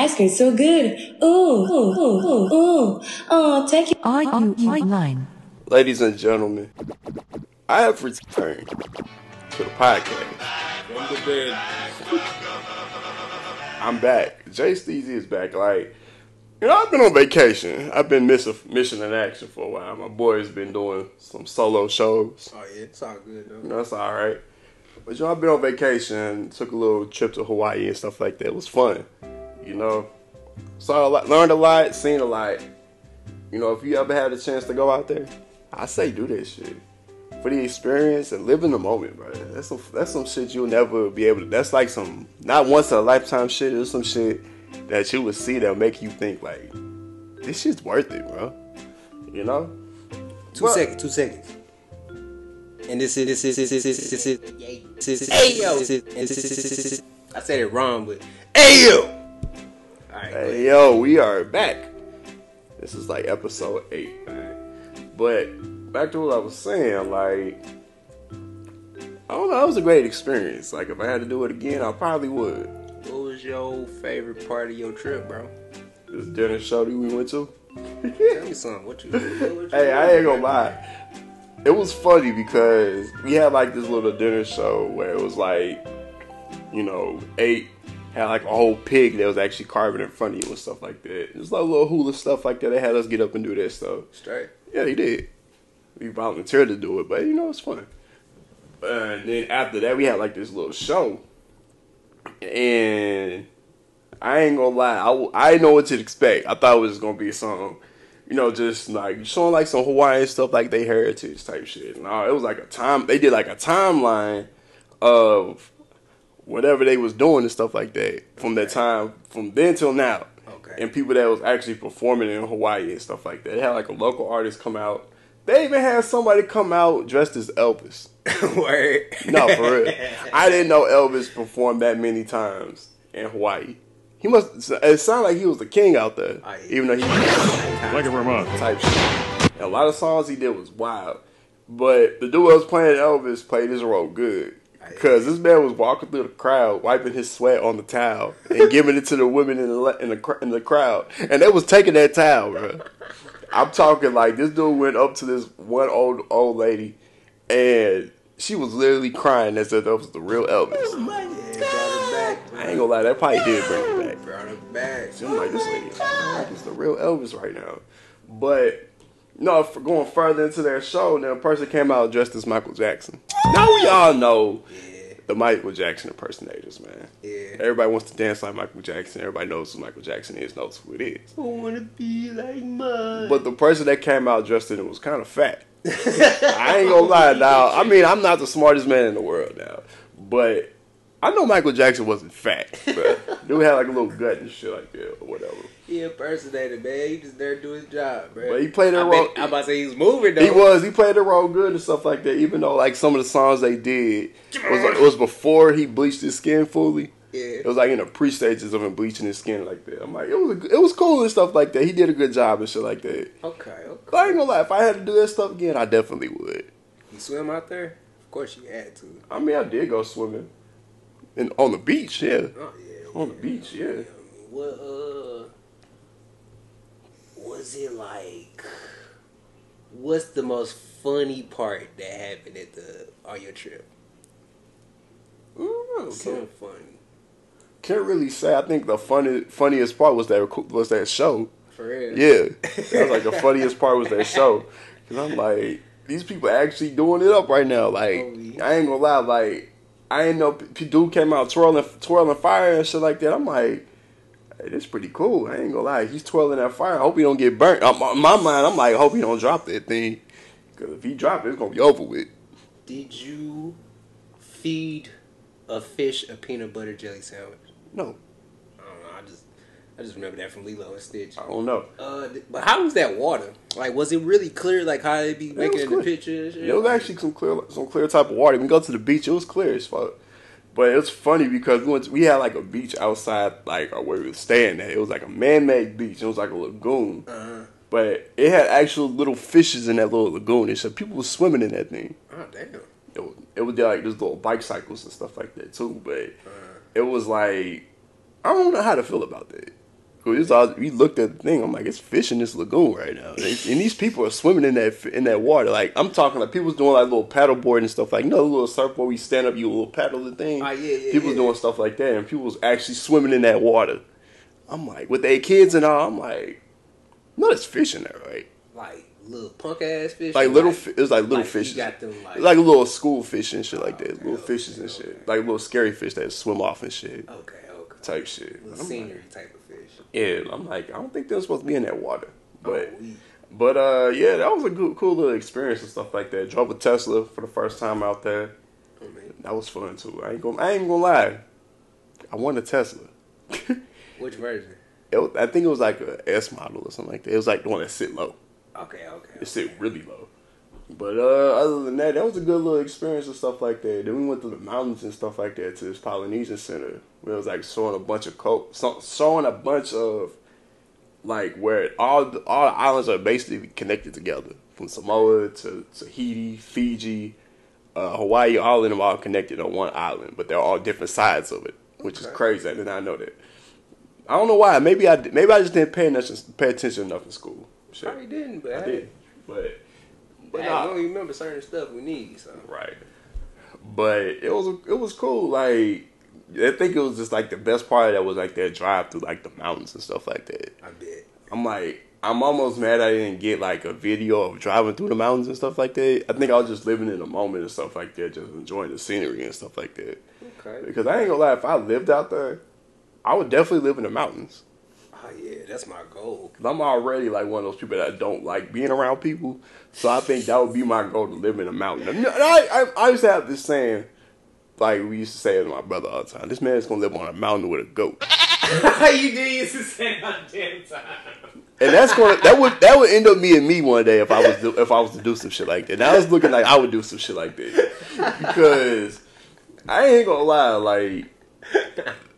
ice cream so good. Ooh, ooh, ooh, ooh, ooh. Oh, take it. Are you online? Ladies and gentlemen, I have returned to the podcast. From the dead. I'm back. Jay Steezie is back. Like, you know, I've been on vacation. I've been missing mission in action for a while. My boy's been doing some solo shows. Oh yeah, it's all good though. You know, that's all right. But you know, I've been on vacation. Took a little trip to Hawaii and stuff like that. It was fun. You know, saw a lot, learned a lot, seen a lot. You know, if you ever had a chance to go out there, I say do that shit for the experience and live in the moment, bro. That's some that's some shit you'll never be able to. That's like some not once in a lifetime shit. It's some shit that you would see that'll make you think like this shit's worth it, bro. You know. Two Well- seconds. Two seconds. And this is this is this is this is this is this is hey yo. This is, and this is, this is, this is, I said it wrong, but hey yo. Right. Hey yo, we are back. This is like episode eight. But back to what I was saying, like I don't know, it was a great experience. Like if I had to do it again, I probably would. What was your favorite part of your trip, bro? This dinner show that we went to. Tell me something. What you? What you Hey, I ain't gonna lie. It was funny because we had like this little dinner show where it was like, you know, eight had like a whole pig that was actually carving in front of you and stuff like that. It was like a little hula stuff like that. They had us get up and do that stuff. Straight. Yeah, they did. We volunteered to do it, but you know, it's fun. And then after that, we had like this little show. And I ain't gonna lie, I didn't know what to expect. I thought it was gonna be some, you know, just like showing like some Hawaiian stuff, like they heritage type shit. No, it was like a time. They did like a timeline of whatever they was doing and stuff like that from that time, from then till now. Okay. And people that was actually performing in Hawaii and stuff like that. They had like a local artist come out. They even had somebody come out dressed as Elvis. Word. No, for real. I didn't know Elvis performed that many times in Hawaii. He must. It sounded like he was the king out there, yeah. even though he Thank you very much. type shit. And a lot of songs he did was wild, but the dude that was playing Elvis played his role good. Cause this man was walking through the crowd, wiping his sweat on the towel and giving it to the women in the in the in the crowd, and they was taking that towel, bro. I'm talking like this dude went up to this one old old lady, and she was literally crying as if that was the real Elvis. Oh back. I ain't gonna lie, that probably did bring it back. Brought it back. I'm like, this lady oh is the real Elvis right now. But no, for going further into their show, then a person came out dressed as Michael Jackson. Now we all know Yeah. the Michael Jackson impersonators, man. Yeah. Everybody wants to dance like Michael Jackson. Everybody knows who Michael Jackson is, knows who it is. I wanna be like mine. But the person that came out dressed in it was kind of fat. I ain't gonna lie now. I mean, I'm not the smartest man in the world now, but I know Michael Jackson wasn't fat. But dude had like a little gut and shit like that or whatever. He impersonated, man. He just there to do his job, bro. But he played I role- I'm about to say he was moving though. He was. He played the role good and stuff like that. Even though like some of the songs they did was like, it was before he bleached his skin fully. Yeah. It was like in the pre stages of him bleaching his skin like that. I'm like, it was a, it was cool and stuff like that. He did a good job and shit like that. Okay, okay. But I ain't gonna lie, if I had to do that stuff again, I definitely would. You swim out there? Of course you had to. I mean, I did go swimming, and on the beach, yeah, Oh yeah. on the beach, yeah. What uh was it like what's the most funny part that happened at the on your trip? Don't Something Can't, funny. can't really say. I think the funny, funniest part was that was that show. For real. Yeah, that was like the funniest part was that show. Cause I'm like, these people actually doing it up right now. Like, yeah. I ain't gonna lie, like, I ain't know dude came out twirling, twirling fire and shit like that. I'm like, hey, pretty cool. I ain't gonna lie, he's twirling that fire. I hope he don't get burnt. Um, in my mind, I'm like, I hope he don't drop that thing. Cause if he drop it, it's gonna be over with. Did you feed a fish a peanut butter jelly sandwich? No, I don't know. I just I just remember that from Lilo and Stitch. I don't know. Uh, but how was that water? Like, was it really clear? Like how they be making it the pictures? picture? It was actually some clear, some clear type of water. We go to the beach. It was clear as fuck. But it's funny because we went to, we had like a beach outside, like or where we were staying at. It was like a man-made beach. It was like a lagoon, Uh-huh. but it had actual little fishes in that little lagoon. And so people were swimming in that thing. Oh damn. It was, it was like there's little bike cycles and stuff like that too. But Uh-huh. it was like I don't know how to feel about that. We, was we looked at the thing. I'm like, it's fish in this lagoon right now, and these people are swimming in that in that water. Like I'm talking, like people's doing like little paddleboard and stuff. Like you know, the little surfboard we stand up, you little paddle the thing. Ah, yeah, yeah, People's yeah. doing stuff like that, and people's actually swimming in that water. I'm like, with their kids and all. I'm like, no, there's fish in there, right? Like little punk ass fish. Like little, fi- it was like little like fishes, got them, like- like, little school fish and shit like that. okay, little okay, fishes and okay. shit, like little scary fish that swim off and shit, Okay, okay. type shit. Little I'm like- scenery type of Yeah, I'm like, I don't think they're supposed to be in that water. But Oh, but uh yeah, that was a good cool little experience and stuff like that. Drove a Tesla for the first time out there. Mean, That was fun too. I ain't gonna I ain't gonna lie. I won a Tesla. which version? It I think it was like a S model or something like that. It was like the one that sit low. Okay, okay. It sit really low. But uh, other than that, that was a good little experience and stuff like that. Then we went to the mountains and stuff like that to this Polynesian center. Where it was like showing a bunch of co- showing a bunch of like where all the, all the islands are basically connected together from Samoa to Tahiti, Fiji, uh, Hawaii. All of them are connected on one island, but they're all different sides of it, which is Okay. crazy. I did not know that. I don't know why. Maybe I maybe I just didn't pay attention pay attention enough in school. Shit. Probably didn't, but I did, but but we don't remember certain stuff we need. So Right. But it was it was cool. Like I think it was just like the best part of that was like that drive through like the mountains and stuff like that. I bet. I'm like I'm almost mad I didn't get like a video of driving through the mountains and stuff like that. I think I was just living in the moment and stuff like that, just enjoying the scenery and stuff like that. Okay. Because I ain't gonna lie, if I lived out there, I would definitely live in the mountains. That's my goal. Cause I'm already like one of those people that don't like being around people. So I think that would be my goal to live in a mountain. And I, I, I used to have this saying, like we used to say it to my brother all the time. This man is gonna live on a mountain with a goat, you did used to say that damn time. and that's gonna that would that would end up being me one day if I was do, if I was to do some shit like that. And I was looking like I would do some shit like that because I ain't gonna lie, like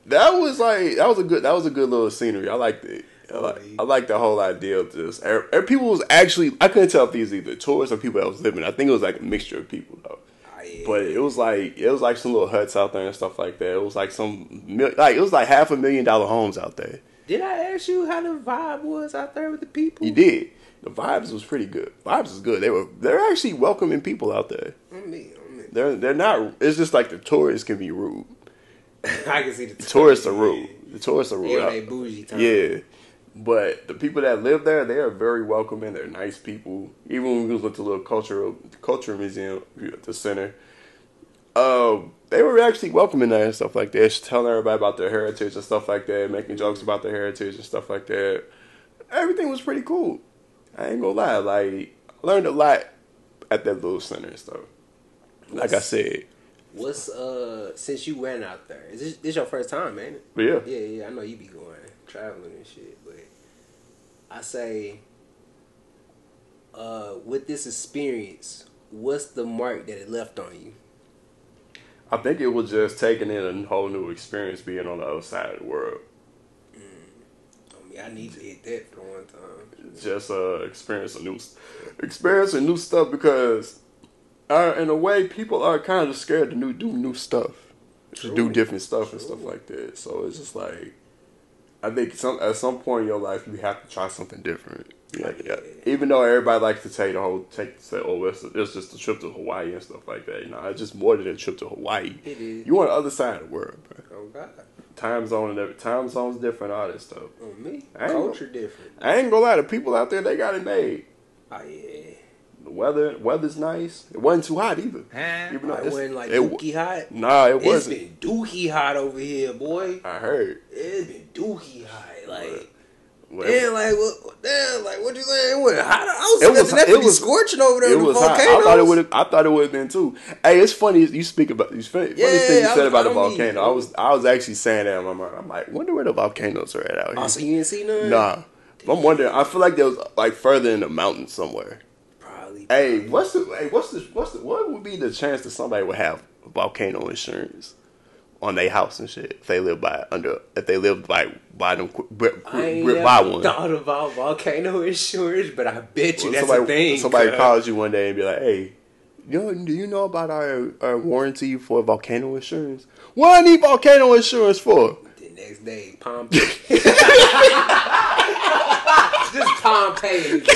that was like that was a good that was a good little scenery. I liked it. I like, I like the whole idea of just er, er, people was actually I couldn't tell if these were either tourists or people that was living. I think it was like a mixture of people though. Oh, yeah. But it was like it was like some little huts out there and stuff like that. It was like some like it was like half a million dollar homes out there. Did I ask you how the vibe was out there with the people? You did. The vibes was pretty good. Vibes was good. They were they're actually welcoming people out there. On me, on me. They're they're not. It's just like the tourists can be rude. I can see the The tourists are rude. The tourists are rude. Yeah, they bougie time. Yeah. But the people that live there, they are very welcoming. They're nice people. Even when we went to the little cultural culture museum at the center, um, they were actually welcoming there and stuff like that. Just telling everybody about their heritage and stuff like that, making jokes about their heritage and stuff like that. Everything was pretty cool. I ain't gonna lie. Like, I learned a lot at that little center and stuff. Like I said, What's uh since you went out there? Is this, this your first time, ain't it? yeah, Yeah, yeah. I know you be going traveling and shit, I say, uh, with this experience, what's the mark that it left on you? I think it was just taking in a whole new experience being on the other side of the world. I mean, I need to hit that for one time. just uh experience a new experience a new stuff because uh, in a way people are kind of scared to new, do new stuff to do different stuff and stuff like that so it's just like i think some at some point in your life you have to try something different yeah, yeah. even though everybody likes to take the whole take say oh it's, it's just a trip to hawaii and stuff like that you know it's just more than a trip to hawaii It is. you on the other side of the world bro. Oh God, time zone and every time zone's different all this stuff on me, I ain't culture different. i ain't gonna lie the people out there they got it made Oh yeah, The weather, weather's nice. It wasn't too hot either. Even though it wasn't like it, dookie hot. Nah, it wasn't. It's been dookie hot over here, boy. I heard. It's been dookie hot, like. Well, Damn, like what? Damn, like what you saying? What? Hot? I was It was- that it was- scorching over there. it with was the hot. I thought it would have. I thought it would have been too. Hey, it's funny you speak about. You funny, funny thing you I said was- about the I don't need- volcano. I was. I was actually saying that in my mind. I'm like, wonder where the volcanoes are at out oh, here. Oh, so you didn't see none? Nah, I'm wondering. I feel like there was like further in the mountains somewhere. Hey, what's the? Hey, what's the? What's the? What would be the chance that somebody would have volcano insurance on their house and shit if they live by under if they live by by them qu- b- I ain't b- never by one. thought about volcano insurance, but I bet you When that's somebody, a thing. Somebody calls you one day and be like, "Hey, you know, do you know about our, our warranty for volcano insurance? What I need volcano insurance for?" The next day, Palm Hey, bro.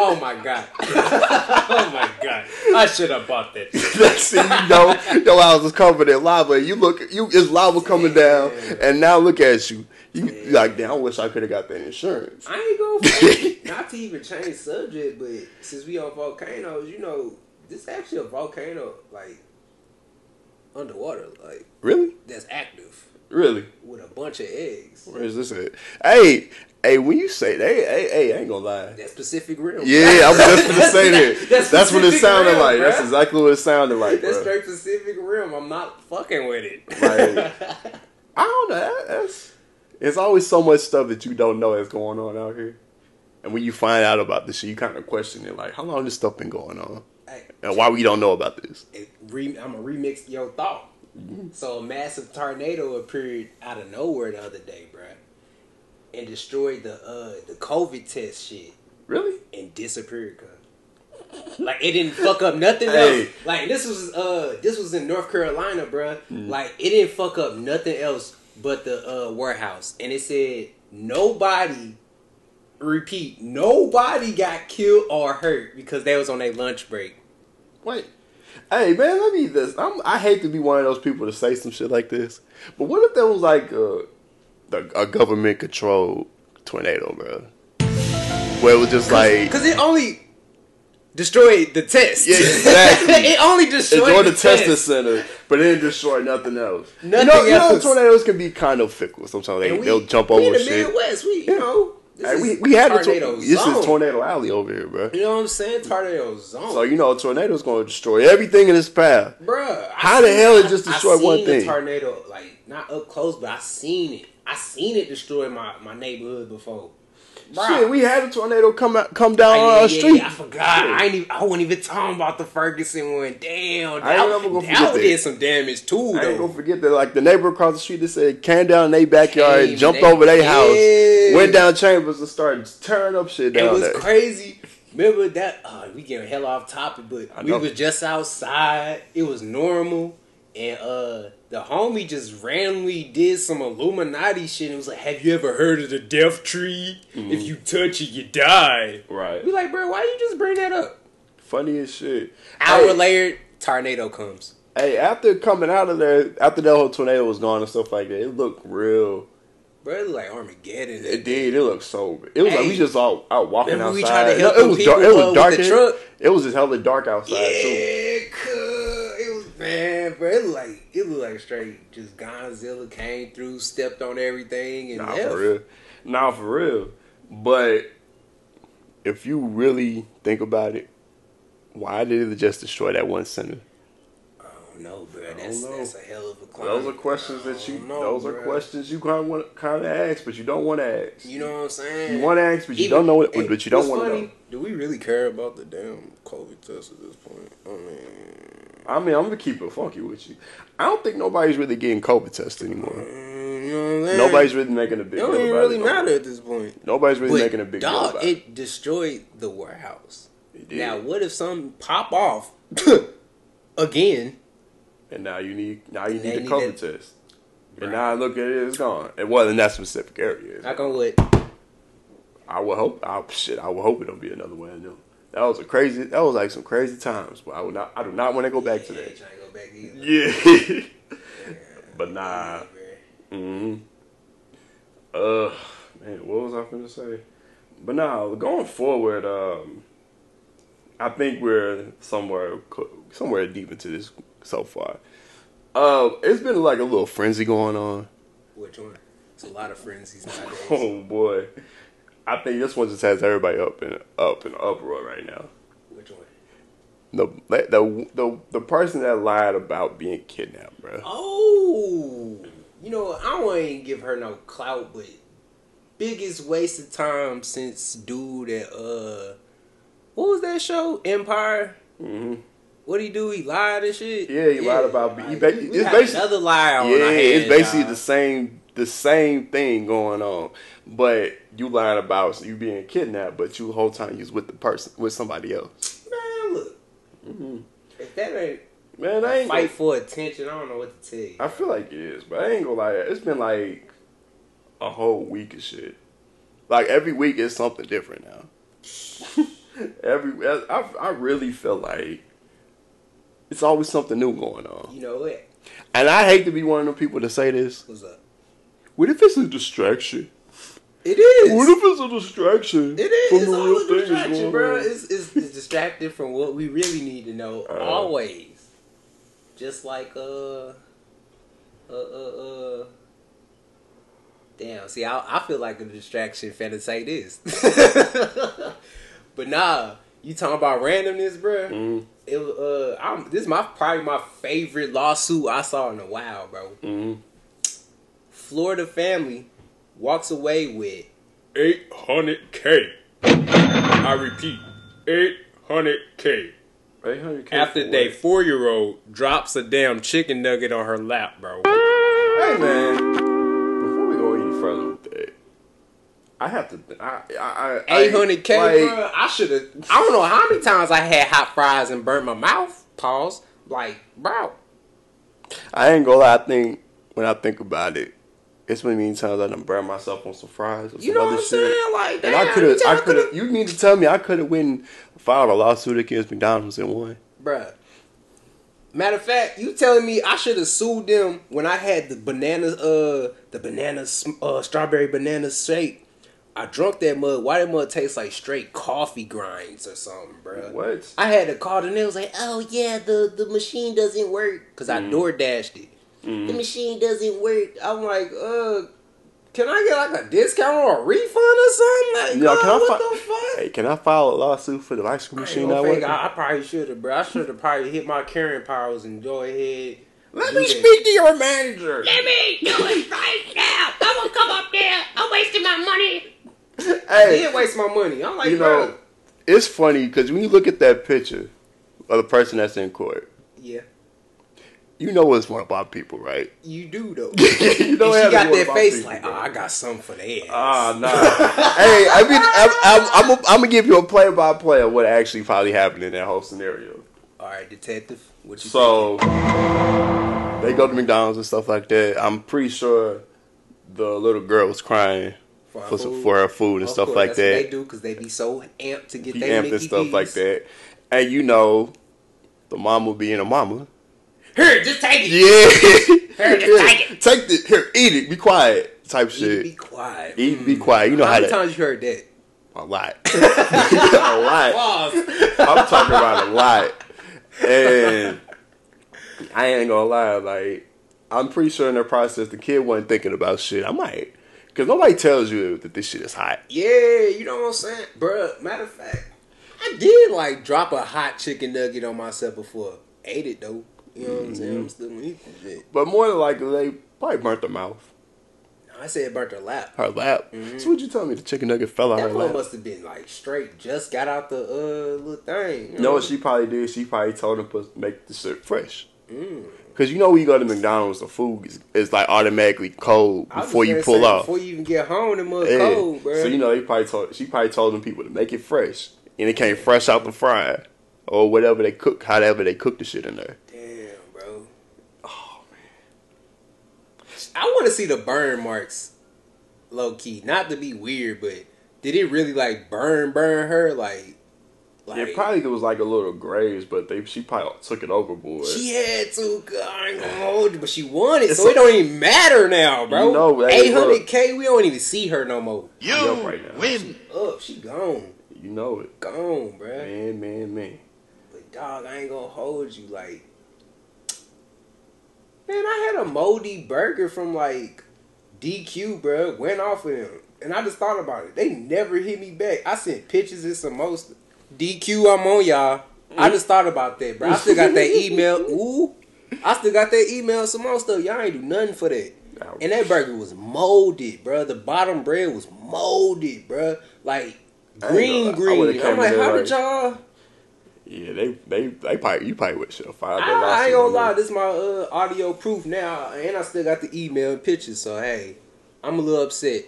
oh my god. oh my god. I should have bought that. That's see, you know, your house is covered in lava. You look, you it's lava coming down, and now look at you. You like, damn, I wish I could have got that insurance. I ain't going for not to even change subject, but since we on volcanoes, you know, this actually a volcano like underwater, like Really, that's active really. with a bunch of eggs. Where is this at? Hey, hey, when you say that, hey, hey, I ain't gonna lie. That specific rim. Yeah, I'm just gonna say that. That's That's, what it sounded Rim, like. bruh. That's exactly what it sounded like, That's bro. straight Pacific Rim. I'm not fucking with it. Like- I don't know. that- That's it's always so much stuff that you don't know that's going on out here, and when you find out about this shit, you kind of question it. Like, how long this stuff been going on, Hey, and why we don't know about this? it re- I'm gonna remix your thought. Mm-hmm. So a massive tornado appeared out of nowhere the other day, bruh, and destroyed the uh the COVID test shit Really? and disappeared. Cause. Like it didn't fuck up nothing Hey. else. Like this was uh this was in North Carolina, bruh. Mm. Like it didn't fuck up nothing else but the uh warehouse, and it said nobody. Repeat, nobody got killed or hurt because they was on their lunch break. Wait. Hey man, let me this. I'm, I hate to be one of those people to say some shit like this, but what if there was like a, the, a government controlled tornado, bro? Where it was just like Because it only destroyed the test. Yeah, exactly. it only destroyed enjoy the, the testing test. center, but it didn't destroy nothing else. Nothing you know, you know, tornadoes can be kind of fickle. Sometimes they we, they'll jump we over in the shit. Midwest, we you know. This Hey, is we we had a tornado. This is tornado alley over here, bro. You know what I'm saying? Tornado zone. So you know, a tornado's gonna destroy everything in its path. bro. How the hell it just destroyed one thing? Tornado, like not up close, but I seen it. I seen it destroy my, my neighborhood before. Bruh. Shit, we had a tornado come out, come down on yeah, our yeah, street. yeah, I forgot. I ain't even. I wasn't even talking about the Ferguson one. Damn, that, I ain't never gonna that forget one that. did some damage too. I ain't though. gonna forget that. Like the neighbor across the street, that said came down in their backyard, Came, jumped they- over their house, Yeah. went down chambers and started tearing up shit It was there. crazy. Remember that? Uh, we getting hell off topic, but we know. was just outside. It was normal, and uh, the homie just randomly did some Illuminati shit. And was like, "Have you ever heard of the death tree? Mm-hmm. If you touch it, you die." Right. We like, bro, why you just bring that up? Funny as shit. Hour Hey. later, tornado comes. Hey, after coming out of there, after that whole tornado was gone and stuff like that, it looked real. Bro, it like Armageddon. It did. It looked so. It was like we just all out walking Remember we outside. tried to help No, it was dark. It was dark. with the as- truck? It was just hella dark outside too. Yeah, it was man, bro. It looked like it looked like straight. Just Godzilla came through, stepped on everything, and Nah, left. for real. Nah, for real. But if you really think about it, why did it just destroy that one center? I don't know, bro. That's that's a hell of a climb. Those are questions that you. Know, those are questions you kind of want kind of ask, but you don't want to ask. You know what I'm saying? You want to ask, but you Even- don't know. What, hey, but you don't want to know. Do we really care about the damn COVID test at this point? I mean, I mean, I'm gonna keep it funky with you. I don't think nobody's really getting COVID tested anymore. mm, you know what I'm saying? Nobody's really making a big It don't even really it. matter at this point. Nobody's really But making a big deal dog, about it. it destroyed the warehouse. It did. Now, what if some pop off again? And now you need now you need the need COVID test. Right. And now I look at it, it's gone. It wasn't that specific area. Knock on wood. I would hope. I, shit, I would hope it don't be another one of them. That was a crazy. That was like some crazy times. But I would not. I do not want to go back to that. to go back either. Yeah. but nah. Yeah, hmm Uh, man, what was I gonna say? But nah, going forward, um, I think we're somewhere somewhere deep into this so far. Um, it's been like a little frenzy going on. Which one? It's a lot of frenzies nowadays. Oh boy, I think this one just has everybody up in up in uproar right now. Which one? The the the the person that lied about being kidnapped, bro. Oh, you know, I don't want to even give her no clout, but biggest waste of time since dude at uh, what was that show? Empire. hmm What he do? He lied and shit. Yeah, he lied about- he ba- we it's got another lie on Yeah, it's basically y'all. the same the same thing going on, but you lying about you being kidnapped, but you the whole time you was with the person with somebody else. Man, look, mm-hmm. if that ain't Man, I ain't. fight Gonna, for attention, I don't know what to tell you. I feel like it is, but I ain't gonna lie. It's been like a whole week of shit. Like every week is something different now. Every I, I really feel like it's always something new going on, You know what? and I hate to be one of the people to say this. What's up? What if it's a distraction? It is. What if it's a distraction? It is. from It's the real a thing distraction, bro. It's, it's, it's distracted from what we really need to know. Uh. always. Just like uh, uh, uh, uh. Damn. See, I, I feel like a distraction finna say this, but nah. You talking about randomness, bro? Mhm. It was, uh, I'm, this is my probably my favorite lawsuit I saw in a while, bro. Mhm. Florida family walks away with 800K. I repeat, 800K. 800K After for they four year old drops a damn chicken nugget on her lap, bro. Hey man, before we go any further with that, I have to. I, I, I Eight hundred K, like, bro. I should have. I don't know how many times I had hot fries and burnt my mouth. Pause. Like, bro. I ain't gonna lie. I think when I think about it, it's been many times I done burned myself on some fries or You some know other what I'm shit. saying? Like, And I could have, I could have. You need to tell me I could have went filed a lawsuit against McDonald's and won. Bruh. Matter of fact, you telling me I should have sued them when I had the banana, uh, the banana, uh, strawberry banana shake. I drunk that mug. Why that mug tastes like straight coffee grinds or something, bruh? What? I had to call and they was like, "Oh yeah, the the machine doesn't work because I door dashed it. The machine doesn't work." I'm like, "Uh, can I get like a discount or a refund or something?" Like, Yo, can I what fi- the fuck? Hey, can I file a lawsuit for the ice cream machine gonna not fake, working? I, I probably should have, bro. I should have probably hit my carrying powers and go ahead. Let me that. speak to your manager. Let me do it right now. I'm gonna come up there. I'm wasting my money. Hey, I Hey, did waste my money. I'm like, you bro. it's funny because when you look at that picture of the person that's in court, yeah, you know it's one of our people, right? you do though. you know and it has to she got be that face people, like, oh, I got something for the ass. Ah, nah. hey, I mean, I'm, I'm, I'm, I'm gonna give you a play by play of what actually probably happened in that whole scenario. All right, detective. What you So they go to McDonald's and stuff like that. I'm pretty sure the little girl was crying For her for, some, food? for her food and Of stuff course, like What they do because they be so amped to get their amped Mickey and stuff like that. And you know, the mama being a mama. Here, just take it. Yeah. Here, just take it. Take the here, eat it, be quiet, type You shit. be quiet. Eat, be quiet. You know How how many to times you heard that? a lot, a lot. Pause. I'm talking about a lot, and I ain't gonna lie. Like, I'm pretty sure in the process, the kid wasn't thinking about shit. I might. because nobody tells you that this shit is hot. Yeah, you know what I'm saying, Bruh, Matter of fact, I did like drop a hot chicken nugget on myself before. Ate it though. You know what I'm saying? Mm-hmm. I'm still gonna eat that shit. But more than likely, they probably burnt their mouth, I said it burnt her lap. her lap. Mm-hmm. So what you tell me? The chicken nugget fell out That her one lap. must have been like straight. Just got out the uh little thing. You know what she probably did? She probably told him to make the shit fresh. Mm. Cause you know when you go to McDonald's, the food is, is like automatically cold before you pull say, off. Before you even get home, the mug Yeah. cold, bro. So you know they probably told she probably told them people to make it fresh, and it came fresh out the fryer or whatever they cook, however they cook the shit in there. Damn, bro. Oh man. I want to see the burn marks, low key. Not to be weird, but did it really like burn, burn her? Like, like it probably was like a little graze, but they she probably took it overboard. She had to. God, I ain't gonna hold you, but she won it, It's so it don't even matter now, bro. You know, eight hundred k. We don't even see her no more. She up right now. She up. She gone. You know it, Gone, bro. man, man, man. But dog, I ain't gonna hold you. Like, man, I had a moldy burger from like DQ, bro. Went off with him, and I just thought about it. They never hit me back. I sent pictures and some most DQ. I'm on y'all. I just thought about that, bro. I still got that email. Ooh, I still got that email. Some more stuff. Y'all ain't do nothing for that. And that burger was molded, bro. The bottom bread was molded, bro. Like green. Green. I'm like, how did y'all? Yeah, they they they probably you probably would should have. I, I ain't gonna lie, this is my uh, audio proof now, and I still got the email and pictures. So hey, I'm a little upset.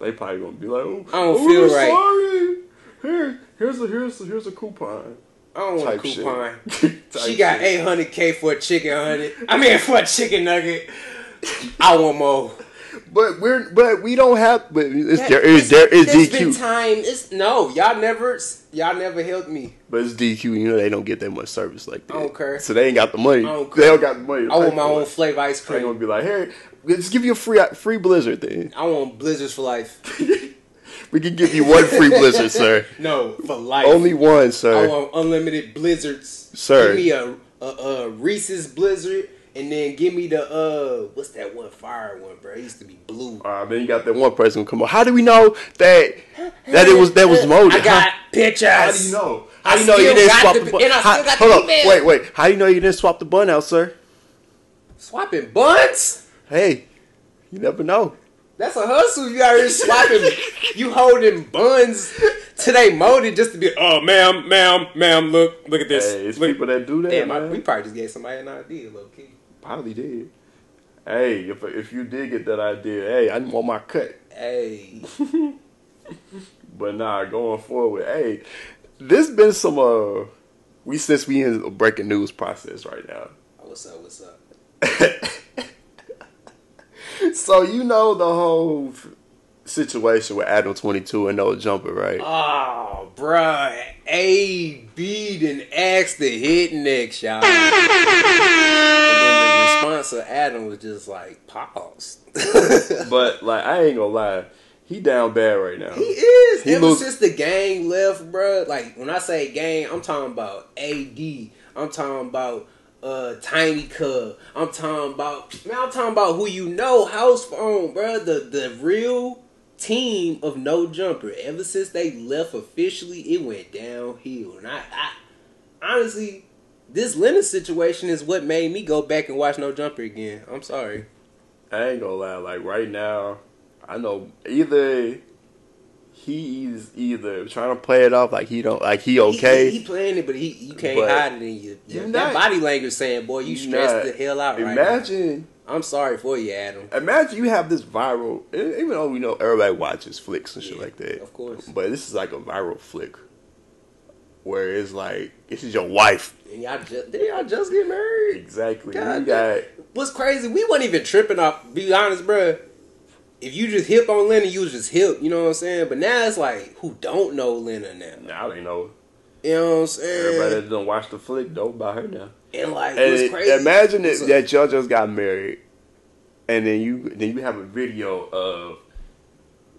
They probably gonna be like, oh, I don't oh, feel right. Sorry. Here, here's a here's a, here's a coupon. I don't want a coupon. She got 800k for a chicken hundred. I mean for a chicken nugget. I want more. But we're but we don't have. But it's there is there is there's been DQ. time. It's no, y'all never, y'all never helped me. But it's DQ. You know they don't get that much service like that. Care. So they ain't got the money. Don't They don't got the money. I want my own flavor ice cream. They gonna be like, hey, let's give you a free free Blizzard then. I want blizzards for life. We can give you one free Blizzard, sir. No, for life. Only one, sir. I want unlimited blizzards. Sir. Give me a, a, a Reese's Blizzard, and then give me the uh, what's that one fire one, bro? It used to be blue. Uh, then you got that one person come on. How do we know that that it was that was molded? I got How- pictures. How do you know? How do you know you didn't swap the- the bun? How- hold email. wait, wait. How do you know you didn't swap the bun out, sir? Swapping buns? Hey, you never know. That's a hustle. You out here swapping. you holding buns today molded just to be. Oh, ma'am, ma'am, ma'am, look, look at this. Hey, it's Look- people that do that. Damn, I, we probably just gave somebody an idea, low key. Probably did. Hey, if if you did get that idea, hey, I want my cut. Hey, But nah, going forward, hey, there's been some uh, we since we in a breaking news process right now. what's up? What's up? So you know the whole situation with Adam Twenty Two and No Jumper, right? Oh, bruh. A B didn't ask the hit next, y'all. and then the response of Adam was just like, pause. But like, I ain't gonna lie, he down bad right now. He is. He Ever looks- since the gang left, bruh. Like when I say gang, I'm talking about AD. I'm talking about uh Tiny Cub. I'm talking about man. I'm talking about who you know, House Phone, bruh. The the real team of No Jumper. Ever since they left officially, it went downhill. And I, I honestly, this Lena situation is what made me go back and watch No Jumper again. I'm sorry. I ain't gonna lie, like right now, I know either he's either trying to play it off like he don't like he okay. He, he playing it, but he you can't hide it in you. that not- body language saying, "Boy, you stressed Nah, the hell out right now." Imagine, I'm sorry for you, Adam. imagine you have this viral. Even though we know everybody watches flicks and shit like that, of course. But this is like a viral flick, where it's like this is your wife And y'all just did y'all just get married? exactly. God you got What's crazy? We weren't even tripping off. Be honest, bruh. If you just hip on Lena, you was just hip. You know what I'm saying? But now it's like, who don't know Lena now? now they know. You know what I'm saying? Everybody that don't watch the flick know about her now. And like, And it- crazy? imagine it, up? that y'all just got married, and then you then you have a video of,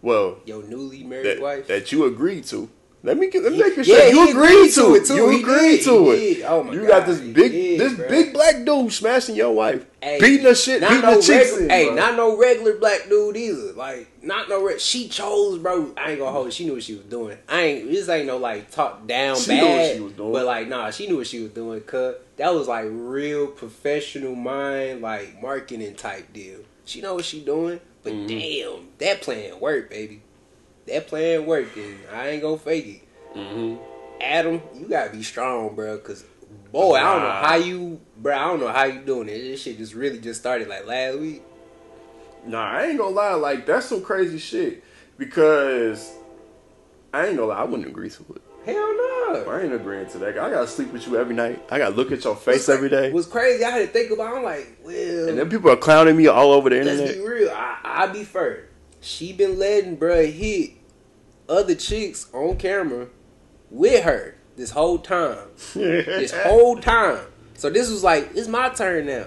well, your newly married that, wife. that you agreed to. Let me get, let me make Yeah, sure you he agreed, to it too. You agreed to it. Oh my you God, got this big did, this bro. big black dude smashing your wife, Hey, beating the shit, beating no the regular, in. Hey, not no regular black dude either. Like, not no. Re- she chose, bro. I ain't gonna hold. it. She knew what she was doing. I ain't. This ain't no like talk down She knew bad. what she was doing. But like, nah, she knew what she was doing. Cause that was like real professional mind, like marketing type deal. She know what she doing. But Mm-hmm. damn, that plan worked, baby. That plan worked, and I ain't gonna fake it. Mm-hmm. Adam, you gotta be strong, bro. Cause boy, I don't know how you, bro. I don't know how you doing it. This shit just really just started like last week. Nah, I ain't gonna lie, like that's some crazy shit because I ain't gonna lie, I wouldn't agree to it. Hell no. I ain't agreeing to that. I gotta sleep with you every night. I gotta look at your face every day. What's crazy? I had to think about. It. I'm like, well, And then people are clowning me all over the let's internet. be real. I, I be fair. She been letting bruh hit other chicks on camera with her this whole time. this whole time. So this was like, it's my turn now.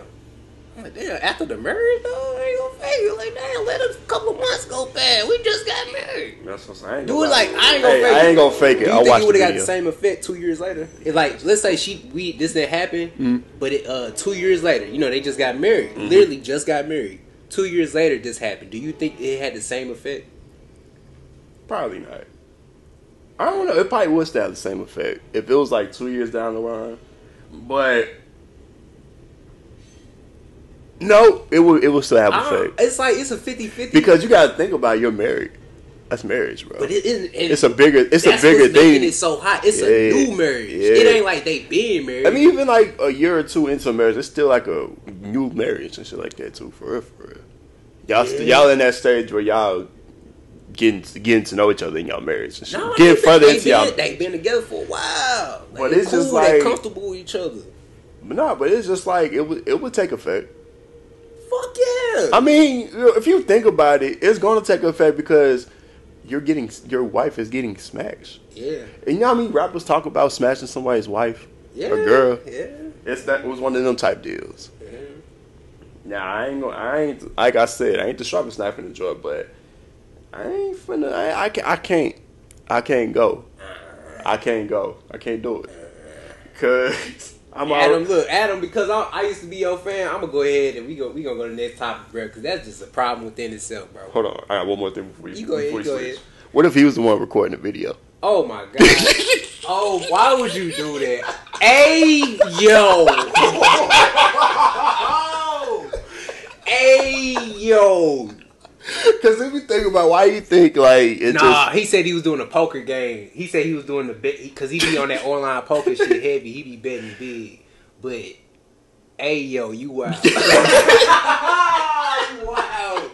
I'm like, damn, after the marriage, though, I ain't gonna fake it. Like, damn, let a couple of months go past. We just got married. That's what I'm saying. I ain't Do gonna it like I ain't gonna Hey, fake it. I ain't gonna fake it. Do you I'll think watch it would have got the same effect two years later? It like let's say she we this didn't happen, Mm-hmm. but it, uh two years later, you know, they just got married. Literally just got married. Two years later, this happened. Do you think it had the same effect? Probably not. I don't know. It probably would still have the same effect if it was like two years down the line. But no, it would. It would still have effect it's like it's a 50-50. because you got to think about you're married. That's marriage, bro. but it isn't. it's a bigger. It's a bigger thing. It's so hot. It's Yeah, a new marriage. yeah. It ain't like they been married. I mean, even like a year or two into marriage, it's still like a new marriage and shit like that too. For real, for real. Y'all, st- y'all in that stage where y'all getting getting to know each other in y'all marriage and shit. No, getting further into y'all. been, they been together for a while. Like, But it's just cool, they like- comfortable with each other. But no, but it's just like it would it would take effect. Fuck yeah. Yeah. I mean, if you think about it, it's gonna take effect because you're getting your wife is getting smashed. yeah. And you know how many rappers talk about smashing somebody's wife Yeah. or girl? Yeah. It's that it was one of them type deals. Nah, I ain't gonna. I ain't like I said. I ain't the sharpest knife in the drawer, but I ain't finna. I, I can't. I can't. I can't go. Uh-uh. I can't go. I can't do it. Cause I'm Adam, already, look, Adam, because I, I used to be your fan, I'm gonna go ahead and we go we gonna go to the next topic, bro, because that's just a problem within itself, bro. Hold on. I got one more thing before you. You go ahead, you go ahead. What if he was the one recording the video? Oh my god. oh, why would you do that? Hey yo. hey yo. Because if you think about why you think like it Nah, just he said he was doing a poker game. He said he was doing the bet because he be on that online poker shit heavy. He be betting big, but hey yo, you wild. you wild.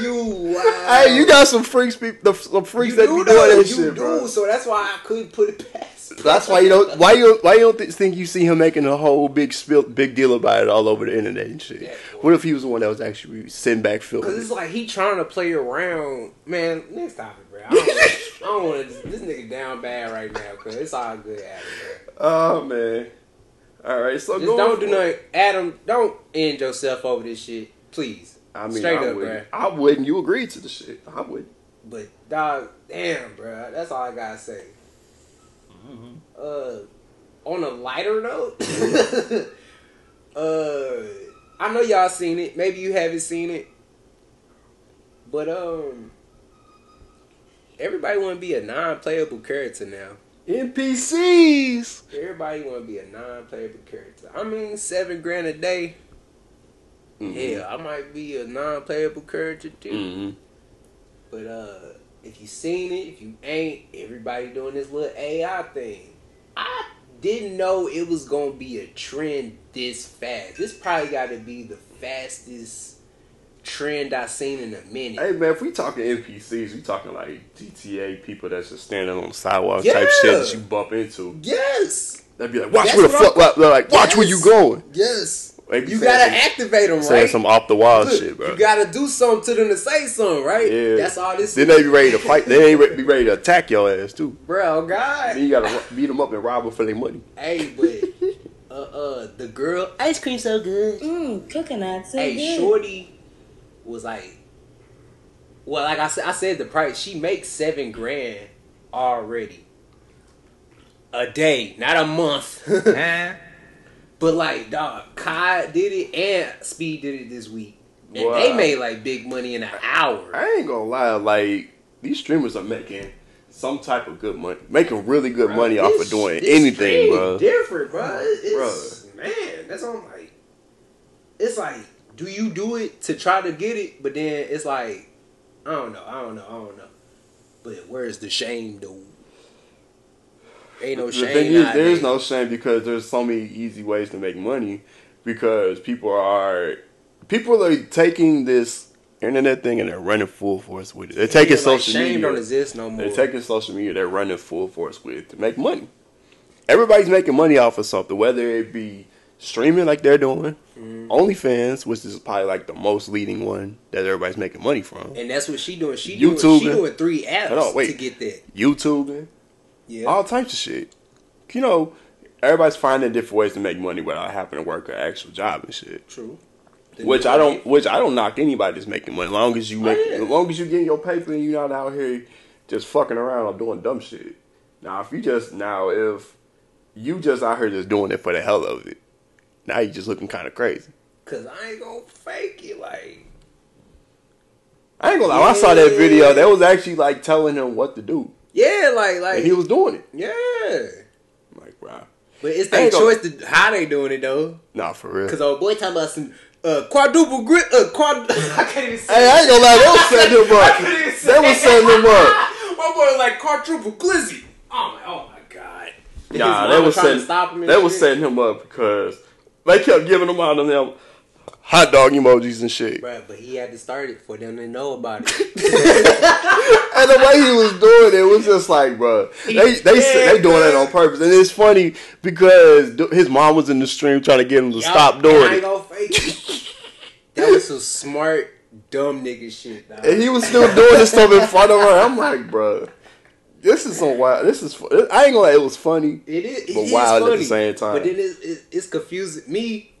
You wild. hey, you got some freaks, the, some freaks You that do be doing that you shit, do, bro. So that's why I couldn't put it past. That's why you don't. Why you why you don't th- think you see him making a whole big spill, big deal about it all over the internet and shit? What if he was the one that was actually sitting back filming? Cause it's like he trying to play around, man. Next topic, bro. I don't, want to. This nigga down bad right now, cause it's all good, Adam. Bro. Oh man. All right, so Just don't do nothing, Adam. Don't end yourself over this shit, please. I mean, Straight I up, wouldn't. bro. I wouldn't. You agreed to the shit. I would. But dog, damn, bro. That's all I gotta say. Mm-hmm. Uh, on a lighter note, uh, I know y'all seen it. Maybe you haven't seen it, but um, everybody want to be a non-playable character now. NPCs. Everybody want to be a non-playable character. I mean, seven grand a day. Yeah, I might be a non-playable character too. Mm-hmm. But uh, if you seen it, if you ain't, everybody doing this little AI thing. I didn't know it was gonna be a trend this fast. This probably got to be the fastest trend I seen in a minute. Hey man, if we talking NPCs, we talking like GTA people that's just standing on the sidewalk type shit that you bump into. Yes, They'd be like, watch That's where the fuck, like, watch where you going. yes. They be You gotta some- activate them, Saying right? some off the wall Look, shit, bro. You gotta do something to them to say something, right? Yeah. That's all this Then is. they be ready to fight. They ain't be ready to attack your ass too. Bro, God. Then you gotta beat them up and rob them for their money. Hey, but uh, uh, the girl ice cream so good. Mmm, coconut so hey, good. Shorty was like, well, like I said, I said the price. She makes seven grand already a day, not a month. but like, dog, Kai did it and Speed did it this week, and Wow. they made like big money in an hour. I ain't gonna lie, like these streamers are making some type of good money, making really good Bro, money off of doing anything, bro. Different, bro. It's, man, that's all I'm like. It's like, do you do it to try to get it? But then it's like, I don't know, I don't know, I don't know. But where's the shame, though? Ain't no the shame. thing is, there's no shame because there's so many easy ways to make money. Because people are people are taking this internet thing and they're running full force with it. They're taking Yeah, social media. don't exist no more. They're taking social media. They're running full force with it to make money. Everybody's making money off of something, whether it be streaming like they're doing, Mm-hmm. OnlyFans, which is probably like the most leading one that everybody's making money from. and that's what she doing. She YouTube. doing. She doing three apps on, wait. to get that. YouTubing, Yeah. all types of shit. You know, everybody's finding different ways to make money without having to work an actual job and shit. True. The Which I don't, which I don't knock anybody that's making money. As long as you oh, make, Oh, yeah. as long as you getting your paper and you're not out here just fucking around or doing dumb shit. Now, if you just now, if you just out here just doing it for the hell of it, now you just looking kind of crazy. Cause I ain't gonna fake it. Like I ain't gonna lie. When I saw that video. That was actually like telling him what to do, yeah, like like and he was doing it. yeah. I'm like, wow, But it's their ain't gonna- choice to how they doing it though. nah, for real. Cause old boy talking about some uh, quadruple grit. Uh, quad. I can't even say. Hey, I ain't gonna lie. They was setting him I up. couldn't even say They was it. setting him up. My boy was like quadruple glizzy. Oh my, oh my god. And Nah, they was trying to setting, stop him. And they was setting him up because they kept giving him out of them hot dog emojis and shit. Bruh, but he had to start it for them to know about it. And the way he was doing it was just like, bro, they they Yeah, they doing that on purpose, and it's funny because his mom was in the stream trying to get him to stop doing and I ain't it. it. That was some smart, dumb nigga shit. Dog. And he was still doing this stuff in front of her. I'm like, bro, this is some wild. This is. I ain't gonna. lie, It was funny. It is, it But is wild at the same time. But then it's, it's, it's confusing me,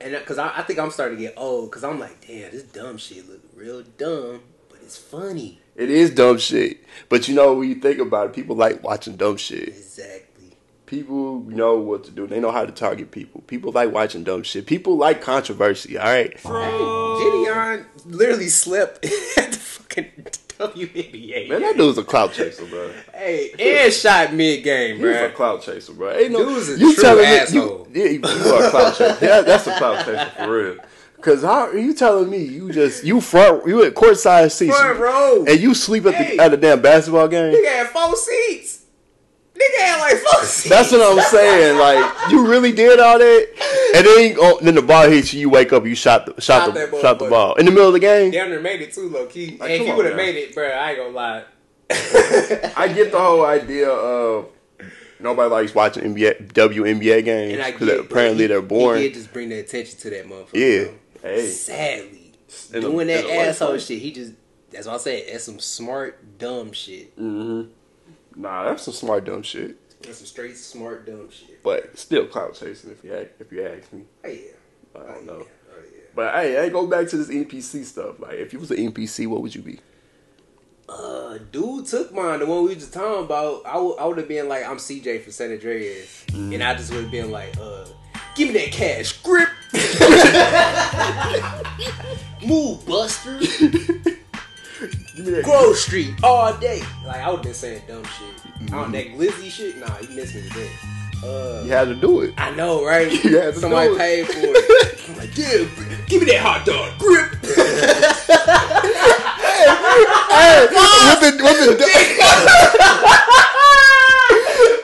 and because I, I think I'm starting to get old. Because I'm like, damn, this dumb shit look real dumb, but it's funny. It is dumb shit. But you know, when you think about it, people like watching dumb shit. Exactly. People know what to do. They know how to target people. People like watching dumb shit. People like controversy. All right. Hey, Jidion literally slept at the fucking WNBA. Man, that dude's a clout chaser, bro. Hey, and shot mid game, bro. He's a clout chaser, bro. Ain't no, Dude's a you true telling asshole. me you, yeah, you are a clout chaser. Yeah, that's a clout chaser for real. Cause how are you telling me you just you front you at courtside seats Front row. and you sleep at the Hey. at a damn basketball game? Nigga had four seats. Nigga had like four seats. That's what I'm saying. Like you really did all that, and then oh, then the ball hits you. You wake up. You shot the shot, Shot the that shot the ball in the middle of the game. Down there made it too, low key. Like, and if come he would have made it, bro, I ain't gonna lie. I get the whole idea of nobody likes watching NBA WNBA games And I because get, apparently he, they're boring. He did just bring the attention to that motherfucker. Yeah. bro. Hey. Sadly, In the- doing that in the worst asshole shit, he just. That's what I said. That's some smart, dumb shit. Mm-hmm. Nah, that's some smart dumb shit. That's some straight, smart, dumb shit. But still clout chasing if you ask, if you ask me. Oh yeah. I Oh, don't know. yeah. Oh yeah. But hey, hey, go back to this NPC stuff. Like, if you was an NPC, what would you be? Uh, dude took mine. The one we just talking about. I would have been like, I'm CJ for San Andreas, and I just would have been like, uh, give me that cash grip. Move, Buster. Grove Street all day. Like I would have been saying dumb shit. On that glizzy shit, nah, you missed me that. Uh, You had to do it. I know, right? You had to Somebody do it. paid for it. I'm like, yeah, give me that hot dog grip. Hey, with the with the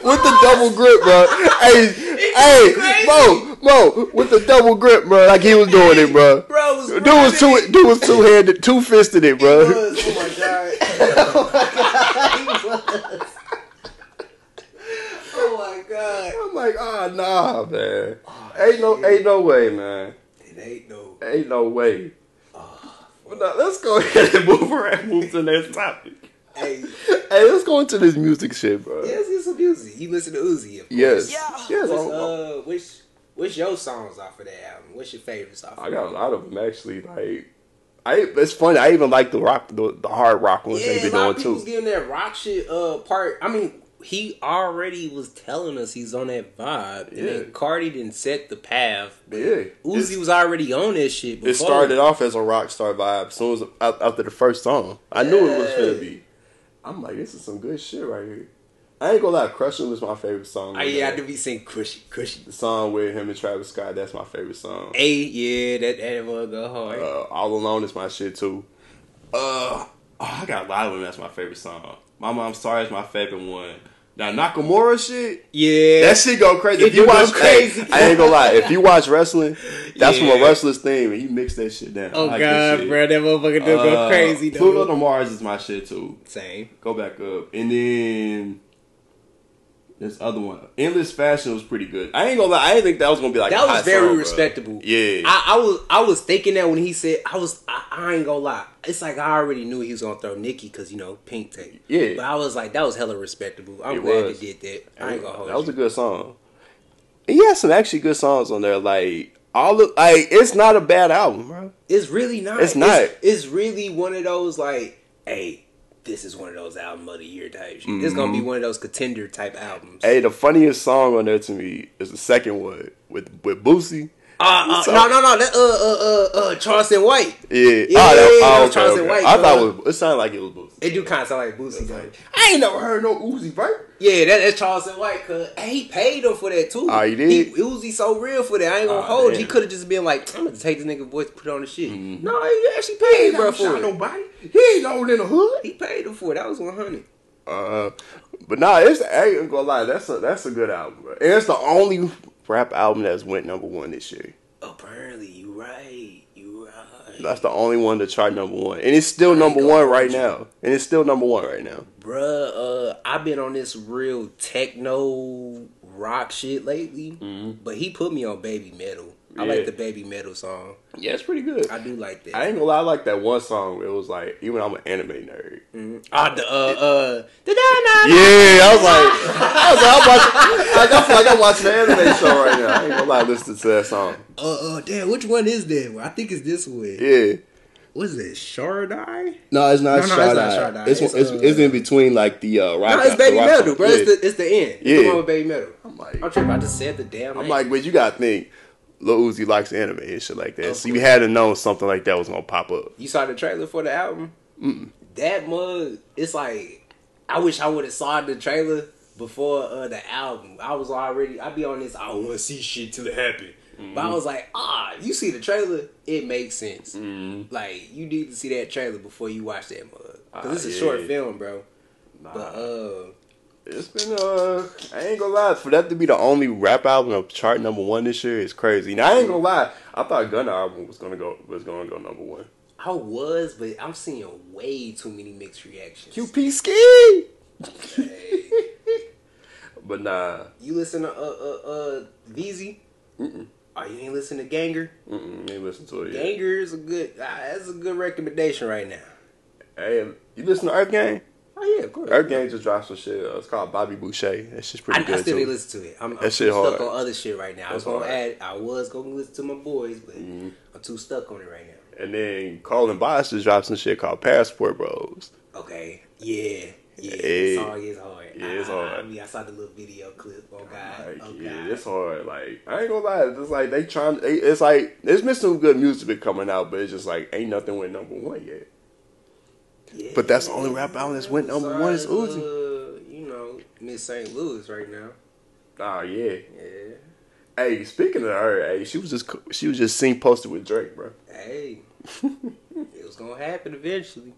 with the double grip, bro. Hey, hey, crazy. Mo, Mo, with the double grip, bro. Like he was doing it, bro. Bro, was Dude was two, running. dude was two handed, two fisted it, He bro. was. Oh my god. oh my god. Oh my god. I'm like, ah, nah, man. Ain't no, ain't no way, man. It ain't no. Ain't no way. But now, let's go ahead and move around, move to the next topic. Hey, Hey, let's go into this music shit, bro. yes, it's some music. You listen to Uzi, of course. Yes, yes. What's, I'm- I'm- uh, which, which your songs off of that album? What's your favorites off? I of got a lot of them actually. Like, I it's funny. I even like the rock, the, the hard rock ones Yeah, they've a been doing too. getting that rock shit uh part. I mean, he already was telling us he's on that vibe, and Yeah. then Cardi didn't set the path. Yeah, Uzi It's- was already on that shit. Before. It started off as a rock star vibe. As soon as after the first song, I knew it was gonna be. I'm like, this is some good shit right here. I ain't gonna lie, "Crushing" was my favorite song. On yeah, I do be saying cushy, cushy. The song with him and Travis Scott, that's my favorite song. Hey, yeah, that that will go hard. Uh, All Alone is my shit too. Uh, oh, I got a lot of them. That's my favorite song. My Mom's Sorry is my favorite one. Now Nakamura shit, yeah, that shit go crazy. It If you watch, crazy. hey, I ain't gonna lie. If you watch wrestling, that's from a wrestler's theme, and he mixed that shit down. Oh I like god, bro, that motherfucker do go Uh, crazy Pluto though. to Mars is my shit too. Same. Go back up, and then this other one, Endless Fashion, was pretty good. I ain't gonna lie. I didn't think that was gonna be like That was very song, bro. respectable. Yeah, I, I was I was thinking that when he said I was I, I ain't gonna lie. It's like I already knew he was gonna throw Nicki because you know pink tape. Yeah. but I was like that was hella respectable. I'm It glad was. he did that. I ain't gonna hold that was you. a good song. And he had some actually good songs on there. Like all the like, it's not a bad album, bro. It's really not. It's not. It's, it's really one of those like, hey, this is one of those album of the year type shit. It's gonna be one of those contender type albums. Mm-hmm. Hey, the funniest song on there to me is the second one with with Boosie. Uh, uh, no, no, no. That, uh, uh, uh, uh, Charleston White. Yeah, Yeah, oh, that, yeah, oh, yeah, Charleston White, I thought uh, it, was, it sounded like it was Boosie. It do kind of sound like Boosie though. I ain't never heard no Uzi, right? Yeah, that, that's Charleston White. Cause hey, he paid him for that too. Oh, he did? He, Uzi so real for that. I ain't gonna Oh, hold. you. He. Mm-hmm. could have just been like, I'm gonna take this nigga voice, put it on the shit. No, he actually paid bro for it. nobody. He ain't known in the hood. He paid him for it. That was 100. Uh, but nah, it's I ain't gonna lie. That's a that's a good album, bro. And it's the only rap album that's went number one this year. Apparently, you right. You right. That's the only one to try number one, and it's still number one right now. And it's still number one right now. Bruh, uh, I've been on this real techno rock shit lately, Mm-hmm. but he put me on baby metal. I Yeah. like the baby metal song. Yeah, it's pretty good. I do like that. I ain't gonna lie, I like that one song. Where it was like, even I'm an anime nerd. Ah, the uh uh the Yeah, I was like, I was like, I'm watching. Like, I feel like I'm watching an anime show right now. I ain't gonna lie, listening to that song. Uh uh damn, which one is that? I think it's this one. Yeah. What's it? Shardai? No, it's not No, no, it's Shardai. It's, It's, it's, uh, it's in between like the uh, rock. No, it's baby metal, bro. Yeah. It's the it's the end. It's the Yeah. one with baby metal. I'm like, I'm tripping. I just said the damn. I'm name. like, but you gotta think. Lil Uzi likes anime and shit like that. So you had to know something like that was gonna pop up. You saw the trailer for the album? That mug, it's like I wish I would have saw the trailer before uh, the album. I was already I'd be on this. I don't want to see shit till it happen. But I was like, ah, you see the trailer, it makes sense. Like you need to see that trailer before you watch that mug because Ah, it's a yeah. short film, bro. Nah. But uh, It's been uh, I ain't gonna lie. For that to be the only rap album of chart number one this year is crazy. Now I ain't gonna lie. I thought Gunna album was gonna go was gonna go number one. I was, but I'm seeing way too many mixed reactions. QP ski. Hey, But nah, you listen to uh uh uh VZ? Oh, you ain't listen to Ganger? mm-mm, ain't listen to it yet. Ganger is a good. Uh, that's a good recommendation right now. Hey, you listen to Earth Gang? Oh yeah, of course. Earth Gang just dropped some shit. Uh, it's called Bobby Boucher. That shit's pretty I good still too. didn't listen to it. I'm, I'm shit too stuck hard. on other shit right now. I was gonna hard. add. I was gonna listen to my boys, but Mm-hmm. I'm too stuck on it right now. And then Colin Boss just dropped some shit called Passport Bros. Okay. Yeah. Yeah. Hey. The song is hard. Yeah, it's I, hard. I, mean, I saw the little video clip. Oh god. Like, oh yeah, god. it's hard. Like I ain't gonna lie, it's just like they trying. They, it's like there's been some good music been coming out, but it's just like ain't nothing went number one yet. Yeah. But that's the only rap album that's went number one is Besides, Uzi. Uh, you know, Miss St. Louis right now. Oh yeah. Yeah. Hey, speaking of her, hey, she was just she was just seen posted with Drake, bro. Hey. it was gonna happen eventually.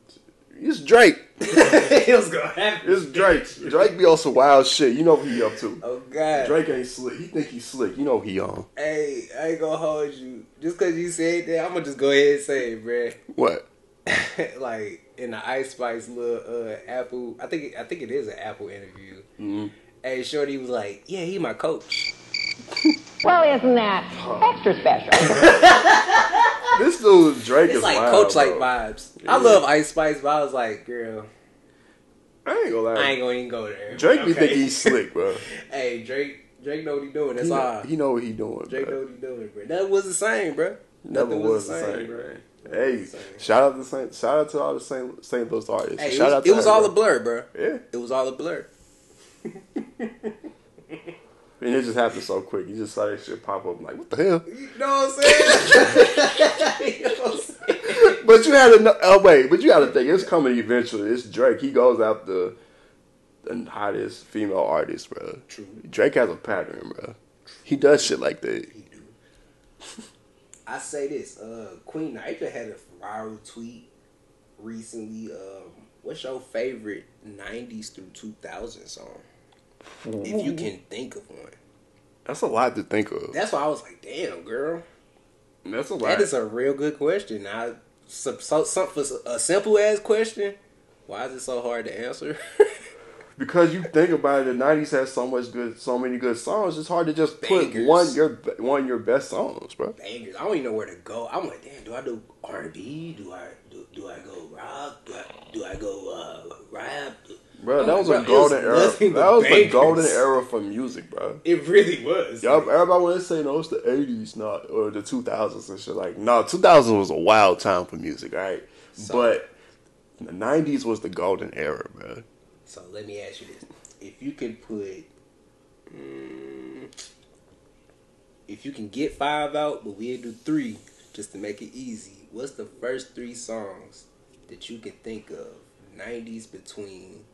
It's Drake. it was gonna happen. It's Drake. Drake be on some wild shit. You know what he up to. Oh god. Drake ain't slick. He think he's slick. You know what he on. Hey, I ain't gonna hold you. Just cause you said that, I'm gonna just go ahead and say it, bruh. What? like in the Ice Spice little uh, Apple, I think I think it is an Apple interview. Mm-hmm. Hey, Shorty was like, "Yeah, he my coach." Well, isn't that extra special? This dude Drake It's is like wild, coach like vibes. Yeah. I love Ice Spice, but I was like, girl, I ain't gonna lie. I ain't gonna even go there. Drake be Okay? think he's slick, bro. hey, Drake, Drake know what he doing. That's he, all. he know what he doing, Drake know what he doing, bro. That was the same, bro. Never Nothing was the same, bro. Man. Never Hey, was shout out to Saint, shout out to all the Saint Saint Louis artists. Hey, it shout was, out to it was her, all a blur, bro. Yeah, It was all a blur. and it just happened so quick. You just saw that shit pop up. I'm like, what the hell? You know what I'm saying? you know what I'm saying? But you had to know. Oh wait, but you got to think it's coming eventually. It's Drake. He goes after the hottest female artist, bro. True. Drake has a pattern, bro. He does shit like that. He do. I say this, uh, Queen Nitra had a viral tweet recently. Um, what's your favorite '90s through 2000 song? If you can think of one. That's a lot to think of. That's why I was like, damn, girl. That's a lot. That is a real good question. I so, so, some, for a simple ass question. Why is it so hard to answer? Because you think about it, the '90s has so much good, so many good songs. It's hard to just put one your one your best songs, bro. Bangers. I don't even know where to go. I'm like, damn. Do I do R and B? Do I do, do I go rock? Do I do I go uh, rap? Bro, that was a golden era. That was a golden era for music, bro. It really was. Yup, everybody want to say no, it's the '80s, not or the 2000s and shit. Like, no, 2000 was a wild time for music, right? So- but the '90s was the golden era, bro. So let me ask you this: If you can put, mm, if you can get five out, but we do three just to make it easy, what's the first three songs that you can think of '90s between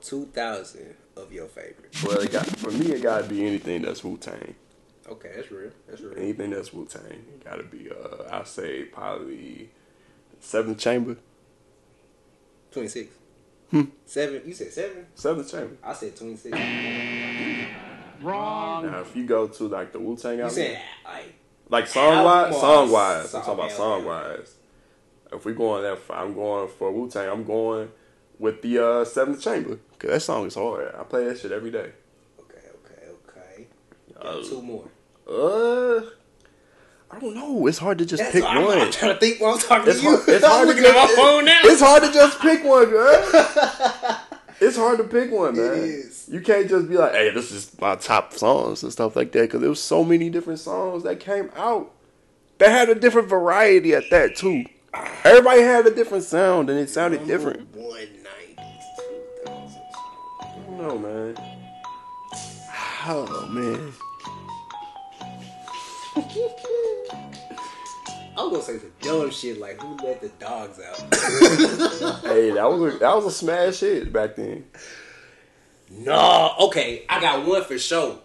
2000 of your favorite? Well, it got for me, it gotta be anything that's Wu Tang. Okay, that's real. That's real. Anything that's Wu Tang, gotta be. Uh, I say probably Seventh Chamber. 26. Hmm. Seven. You said seven. Seventh Chamber. I said 26. Wrong. Now, if you go to like the Wu Tang You album, said like like song wise, song wise. wise, I'm talking about song wise. If we going that, far, I'm going for Wu Tang. I'm going with the uh, Seventh Chamber because that song is hard. I play that shit every day. okay, okay, okay. Uh, two more. Uh, I don't know. It's hard to just That's pick I'm, one. I'm trying to think while I'm talking It's to you. hard, it's I'm hard to looking at my phone now. It's hard to just pick one, man. it's hard to pick one, man. is. You can't just be like, "Hey, this is my top songs" and stuff like that, because there was so many different songs that came out that had a different variety at that too. Everybody had a different sound, and it sounded different. 190s, 2000s. I don't know, man. Oh man. I was gonna say some dumb shit like who let the dogs out. Hey, that was a, that was a smash hit back then. no, okay, I got one for sure.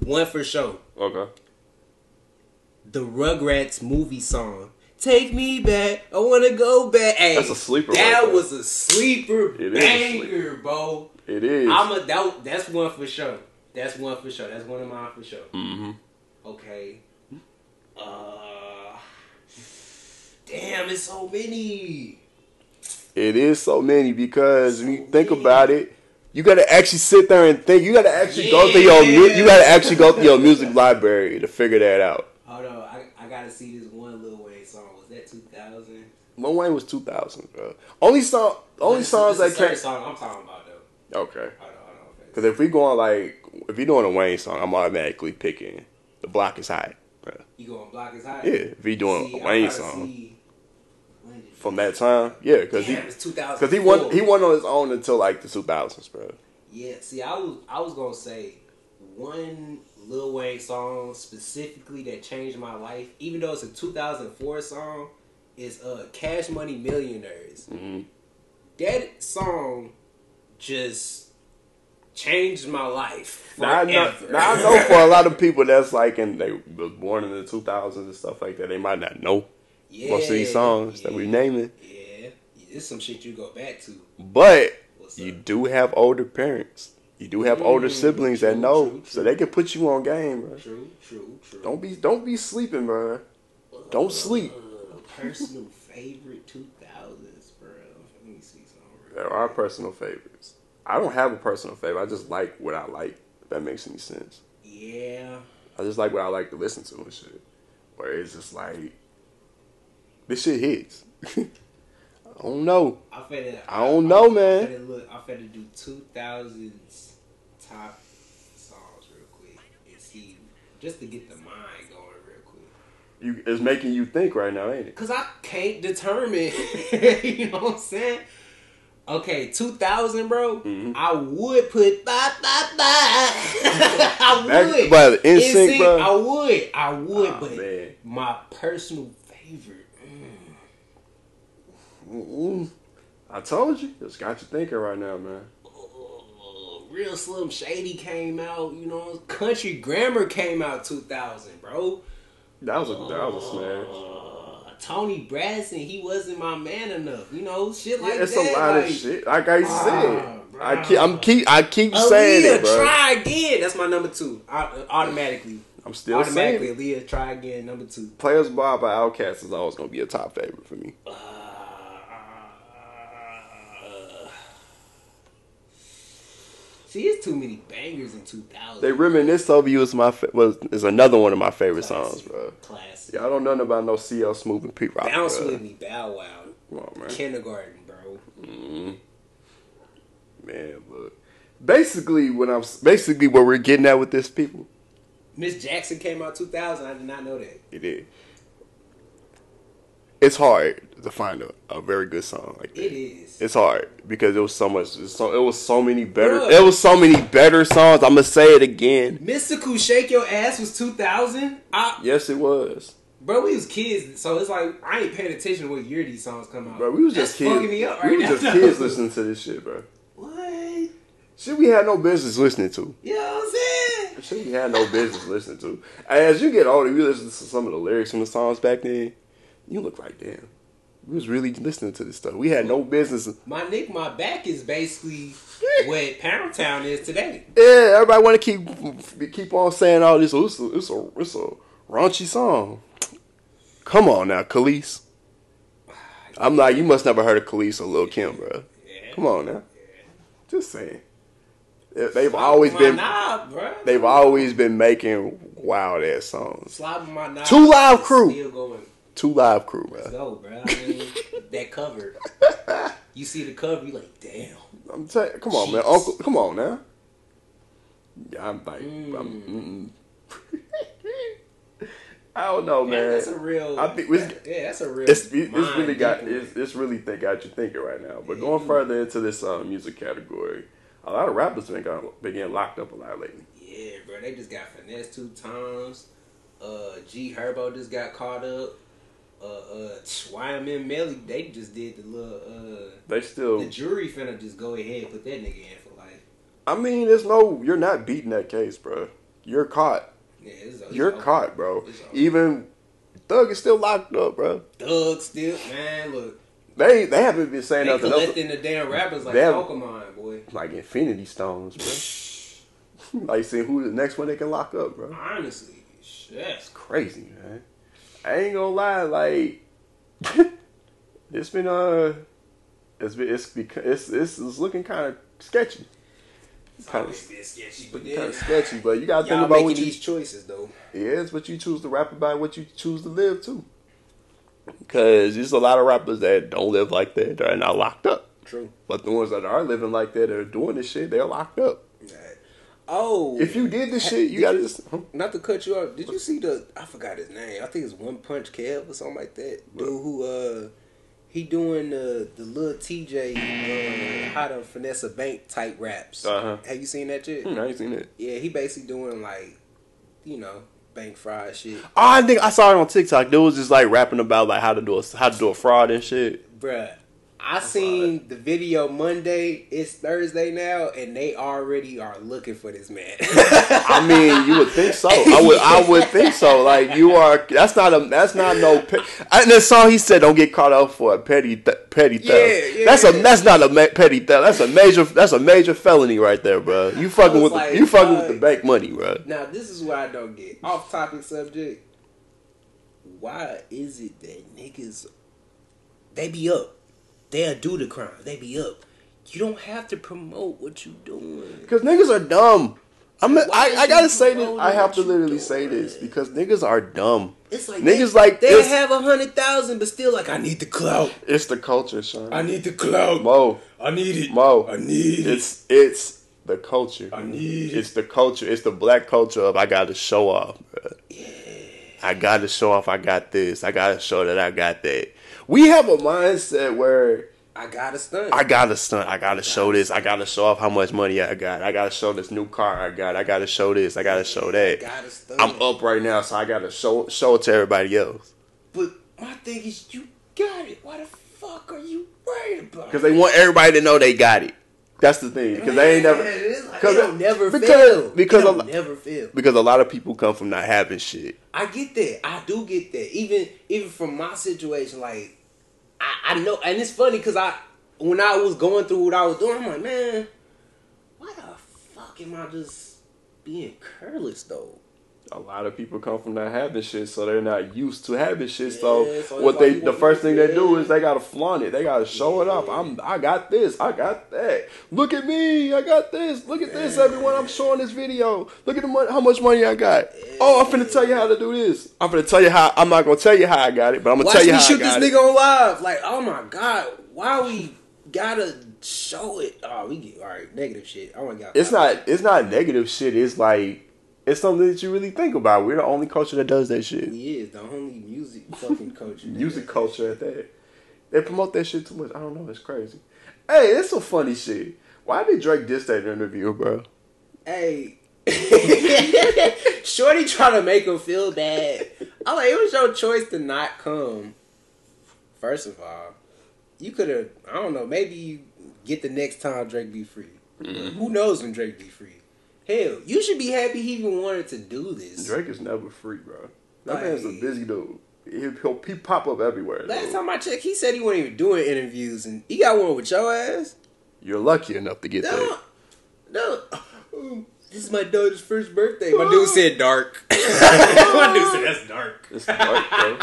One for sure. Okay. The Rugrats movie song. Take me back. I wanna go back. Hey, That's a sleeper That right was a sleeper It is a banger, sleeper. bro. It is. I'm a that, that's one for sure. That's one for sure. That's one of mine for sure. mm-hmm. Okay. Uh Damn, it's so many. It is so many because when you think about it, you gotta actually sit there and think. You gotta actually go through your you gotta actually go through your music library to figure that out. Hold on, I, I gotta see this one Lil Wayne song. Was that 2000? Lil Wayne was two thousand, bro. Only song, only This songs this that came. song I'm talking about though. Okay, Hold on, hold on. because if we going like if you're doing a Wayne song, I'm automatically picking the block is high, bro. You going block is high? Yeah, if he doing See, a Wayne song see- when did- from that time, yeah, because he Damn, 2000. because he won he won on his own until like the two thousands, bro. Yeah, see, I was I was gonna say one Lil Wayne song specifically that changed my life, even though it's a 2004 song, is uh Cash Money Millionaires. Mhm. That song just changed my life. Now I, know, now I know for a lot of people that's like, and they was born in the 2000s and stuff like that, they might not know yeah, most of these songs that we yeah, naming. Yeah, it's some shit you go back to. But you do have older parents. You do have older Mm, siblings that know, true, so they can put you on game, bro. True, true, true. Don't be, don't be sleeping, bro. Don't sleep. Uh, personal favorite 2000s, bro. Let me see something. There are personal favorites. I don't have a personal favorite. I just like what I like. If that makes any sense. Yeah. I just like what I like to listen to and shit. Where it's just like, this shit hits. I don't know. I. I don't know, I, man. I finna look. I finna do two thousands top songs real quick and see just to get the mind going real quick. You, it's making you think right now, ain't it? Cause I can't determine. you know what I'm saying? Okay, two thousand, bro. Mhm. I would put. I would. but NSYNC, bro. I would. I would, Aw, but man. my personal favorite. Mm-mm. I told you. It's got you thinking right now, man. uh, Real Slim Shady came out, you know. Country Grammar came out 2000, bro. That was a that was a smash. Uh, Toni Braxton, he wasn't my man enough, you know, shit like Yeah, it's that. a lot like, of shit. Like I said, I keep I'm keep I keep saying it, bro. try again. That's my number two. I, automatically, I'm still saying automatically, it. Aaliyah, try again. Number two. Player's Ball by Outkast is always gonna be a top favorite for me. Uh, see, it's too many bangers in 2000. They reminisce over you is my fa- was is another one of my favorite songs, bro. Classic. Y'all don't know nothing about no CL Smooth and Pete Rock. Bounce bro. with me, Bow Wow. Come on, man. Kindergarten, bro. Mhm. Man, look. Basically, what I'm basically what we're getting at with this people, Miss Jackson came out 2000. I did not know that. it is. It's hard to find a, a very good song like that. It is. It's hard because it was so much. It was so, it was so many better. Bruh. It was so many better songs. I'm gonna say it again. Mystikal Shake Your Ass was 2000. I, Yes, it was. bro, we was kids, so it's like I ain't paying attention to what year these songs come out. Bro, we was That's just kids. fucking me up right we was now. just kids listening to this shit, bro. What? Shit, we had no business listening to. You know what I'm saying? Shit, we had no business listening to. As you get older, you listen to some of the lyrics from the songs back then. You look like damn. We was really listening to this stuff. We had no business. My Nick, my back is basically what Pound Town is today. Yeah, everybody want to keep keep on saying all this. Oh, it's a, it's a it's a raunchy song. Come on now, Khalees. I'm like, you must never heard of Khalees or Lil Kim, bro. Yeah. Come on now. Just saying. They've always been bro. they've always been making wild ass songs. Knob. Two Live Crew. Two live crew, Let's bro. go, bro. I mean, that cover. You see the cover, you like, damn. I'm saying, come on, man, Uncle, come on now. Yeah, I'm like, I'm, mm. I don't know, Man, man. that's a real. I think it's- yeah, that's a real. It's it, it's really got it's, it's really think got you thinking right now. But going further into this um, music category, a lot of rappers been got been getting locked up a lot lately. Yeah, bro. They just got Finesse2Tymes. Uh, G Herbo just got caught up. Uh, uh, YNW Melly, they just did the little. Uh, They still, the jury finna just go ahead and put that nigga in for life. I mean, there's no, you're not beating that case, bro. You're caught. Yeah, it's, it's You're over. caught, bro. Even Thug is still locked up, bro. Thug still, man. Look, They they haven't been saying they nothing else collecting the damn rappers like They have- Pokemon, boy. like Infinity Stones, bro. like seeing who the next one they can lock up, bro. Honestly, shit. crazy, man. I ain't gonna lie, like it's been uh, it's been it's because it's it's, it's looking kind of sketchy, It's Kinda- been sketchy, but kind of sketchy. But you gotta think Y'all about making what you these choices though. yeah, it's what you choose to rap about, what you choose to live too. Because there's a lot of rappers that don't live like that, They're not locked up. True. But the ones that are living like that, that are doing this shit, they're locked up. Oh, If you did this shit, you gotta you- just. huh? Not to cut you off, did you see the? I forgot his name. I think it's One Punch Kev or something like that. Dude who uh, he doing the the little TJ uh, how to finesse a bank type raps. Uh-huh. Have you seen that shit? Hmm, I ain't seen it. Yeah, he basically doing like, you know, bank fraud shit, Oh, I think I saw it on TikTok. There was just like rapping about like how to do a how to do a fraud and shit. Bruh. I seen the video Monday. It's Thursday now, and they already are looking for this man. I mean, you would think so. I would I would think so. Like you are. That's not a. That's not no. Pe- in the song he said, "Don't get caught up for a petty th- petty theft." Yeah, yeah, that's a. That's not a ma- petty theft. That's a major. That's a major felony right there, bro. You fucking with like, the, you fucking with uh, the bank money, bro. Now this is what I don't get. Off topic subject. Why is it that niggas they be up? They'll do the crime. They be up. You don't have to promote what you doing. Because niggas are dumb. I'm. Why I, I gotta say this. I have to literally say this because niggas are dumb. It's like Niggas they, like they have a hundred thousand, but still like I need the clout. It's the culture, Sean. I need the clout. Mo. I need it. Mo. I need it. It's it's the culture. I need it. It's the culture. It's the black culture of I got to show off. Bro. I got to show off. I got this. I got to show that I got that. We have a mindset where I got to stunt. I got to stunt. I got to show this. I got to show off how much money I got. I got to show this new car I got. I got to show this. I got to show that. gotta. I'm up right now, so I got to show show it to everybody else But my thing is, you got it. Why the fuck are you worried about? because they want everybody to know they got it. That's the thing because they ain't never. Man, like, Cause it don't never because- fail. because a never fail. Because a lot of people come from not having shit. I get that. I do get that. Even even from my situation, like I, I know, and it's funny because I when I was going through what I was doing, I'm like, man, why the fuck am I just being careless though? A lot of people come from not having shit, so they're not used to having shit. So, Yeah, so what they the first thing they do is they gotta flaunt it. They gotta show it off. I'm I got this. I got that. Look at me. I got this. Look at this, everyone. I'm showing this video. Look at the money. How much money I got. Oh, I'm finna tell you how to do this. I'm finna tell you how. I'm not gonna tell you how I got it, but I'm gonna Watch tell you me how shoot this nigga on live. Like, oh my god, why we gotta show it? Oh, we get all right. Negative shit. I want to get. It's not. It's not negative shit. It's like it's something that you really think about. We're the only culture that does that shit. He is the only music fucking culture. music culture at that. They promote that shit too much. I don't know. It's crazy. Hey, it's some funny shit. Why did Drake diss that interview, bro? Hey. Shorty trying to make him feel bad. I'm like, it was your choice to not come. First of all, you could have, I don't know, maybe you get the next time Drake be free. Mm-hmm. Who knows when Drake be free? Hell, you should be happy he even wanted to do this. Drake is never free, bro. That Like- man's a busy dude. He, he'll, he pop up everywhere. Last dude. time I checked, he said he wasn't even doing interviews, and he got one with your ass. You're lucky enough to get No, that. no. Oh, This is my daughter's first birthday. My dude said dark. my dude said that's dark. It's dark, bro.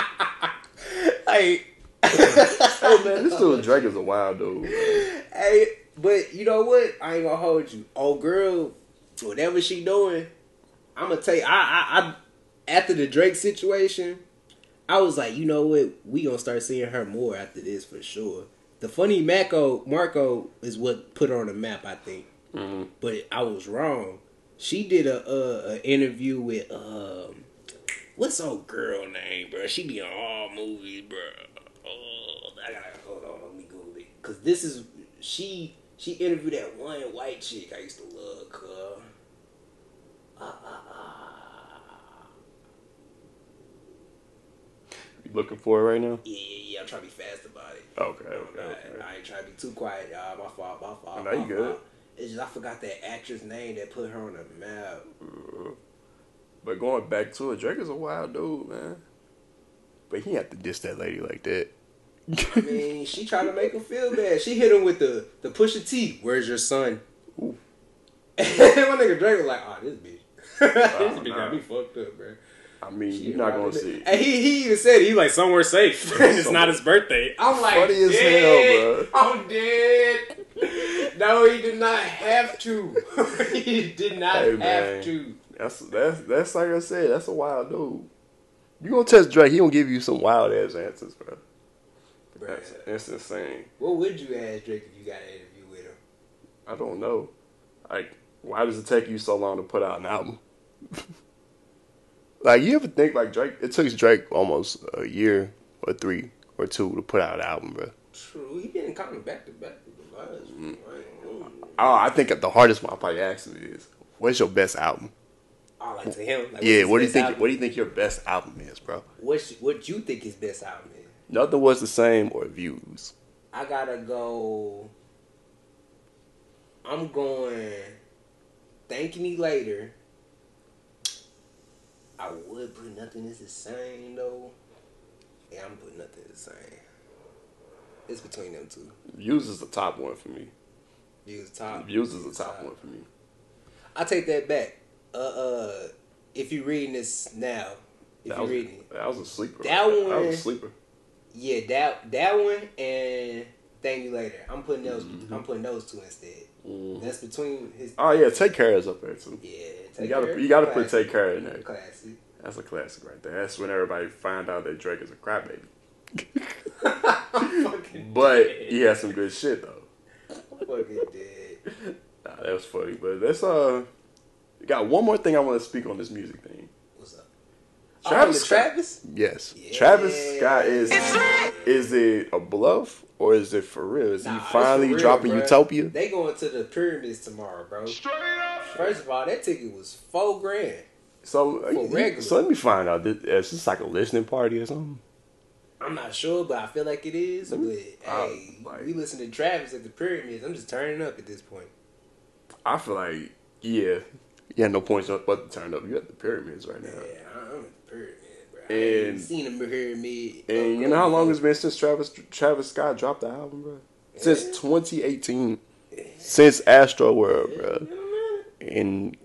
Like, hey oh, man, this dude Drake is a wild dude. bro. hey, But you know what? I ain't gonna hold you. Old girl, whatever she doing, I'm gonna tell you. I, I, I, after the Drake situation, I was like, you know what? We gonna start seeing her more after this for sure. The funny Marco Marco is what put her on the map, I think. But I was wrong. She did a, a, a interview with um, what's old girl name, bro? She be on all movies, bro. Oh, I gotta hold on. Let me Google it. Cause this is she. She interviewed that one white chick I used to love. Cause You looking for it right now? yeah, yeah, yeah. I'm trying to be fast about it. Okay, I, okay, okay. I ain't trying to be too quiet, y'all. My fault. My fault. No, you good. fault. It's just I forgot that actress name that put her on the map. Mm-hmm. But going back to it, Drake is a wild dude, man. But he had to diss that lady like that. I mean, she tried to make him feel bad. She hit him with the the Pusha T. Where's your son? Ooh. My nigga Drake was like, "Oh, this bitch, this oh, bitch nah. got me fucked up, bro." I mean, She you're not gonna it. see it. And he he even said he He like somewhere safe. it's not his birthday. I'm like, Funny as dead. hell, I'm dead. no, he did not have to. he did not Hey, have man. to. That's that's that's like I said. That's a wild dude. You gonna test Drake? He gonna give you some wild ass answers, bro. That's, that's insane. What would you ask Drake if you got an interview with him? I don't know. Like, why does it take you so long to put out an album? like, you ever think like Drake? It took Drake almost a year or three or two to put out an album, bro. True, he been kind of back to back with the last. Mm. Oh, I think the hardest one I probably asked him is, "What's your best album?" Oh, like to him. Like, yeah, what do you think? album? What do you think your best album is, bro? What's what you think his best album is? Nothing was the same or views. I gotta go. I'm going. Thank me later. I would put nothing is the same though. Yeah, I'm putting nothing is the same. It's between them two. Views is the top one for me. Views top. Views is the top one for me. I take that back. Uh, uh, if you're reading this now, if That you was, reading it, that was a sleeper. That there. That one- was a sleeper. yeah, that that one and thank you later. I'm putting those. Mm-hmm. I'm putting those two instead. That's between his. Oh yeah, Take Care is up there too. Yeah, You gotta Care, you gotta put. Take Care in there. Classic. That's a classic right there. That's when everybody find out that Drake is a crybaby. Fucking But dead. he has some good shit though. Fucking dead. Nah, that was funny. But that's uh, got one more thing I want to speak on this music thing. What's up? Travis oh, Travis. Yes, Yeah. Travis Scott is is it a bluff or is it for real? Is Nah, he finally real, dropping bruh. Utopia? They going to the pyramids tomorrow, bro. First of all, that ticket was four grand. So, uh, For you- so let me find out. This- Is this like a listening party or something? I'm not sure, but I feel like it is. But Uh, hey, like- we listen to Travis at the pyramids. I'm just turning up at this point. I feel like yeah, you had no points up but to turn up. You at the pyramids right now. Yeah, I'm at the pyramid, bro. I ain't And- seen a pyramid. Uh, and you know how long it's been since Travis Travis Scott dropped the album, bro? Since 2018. Since Astro World, bro. And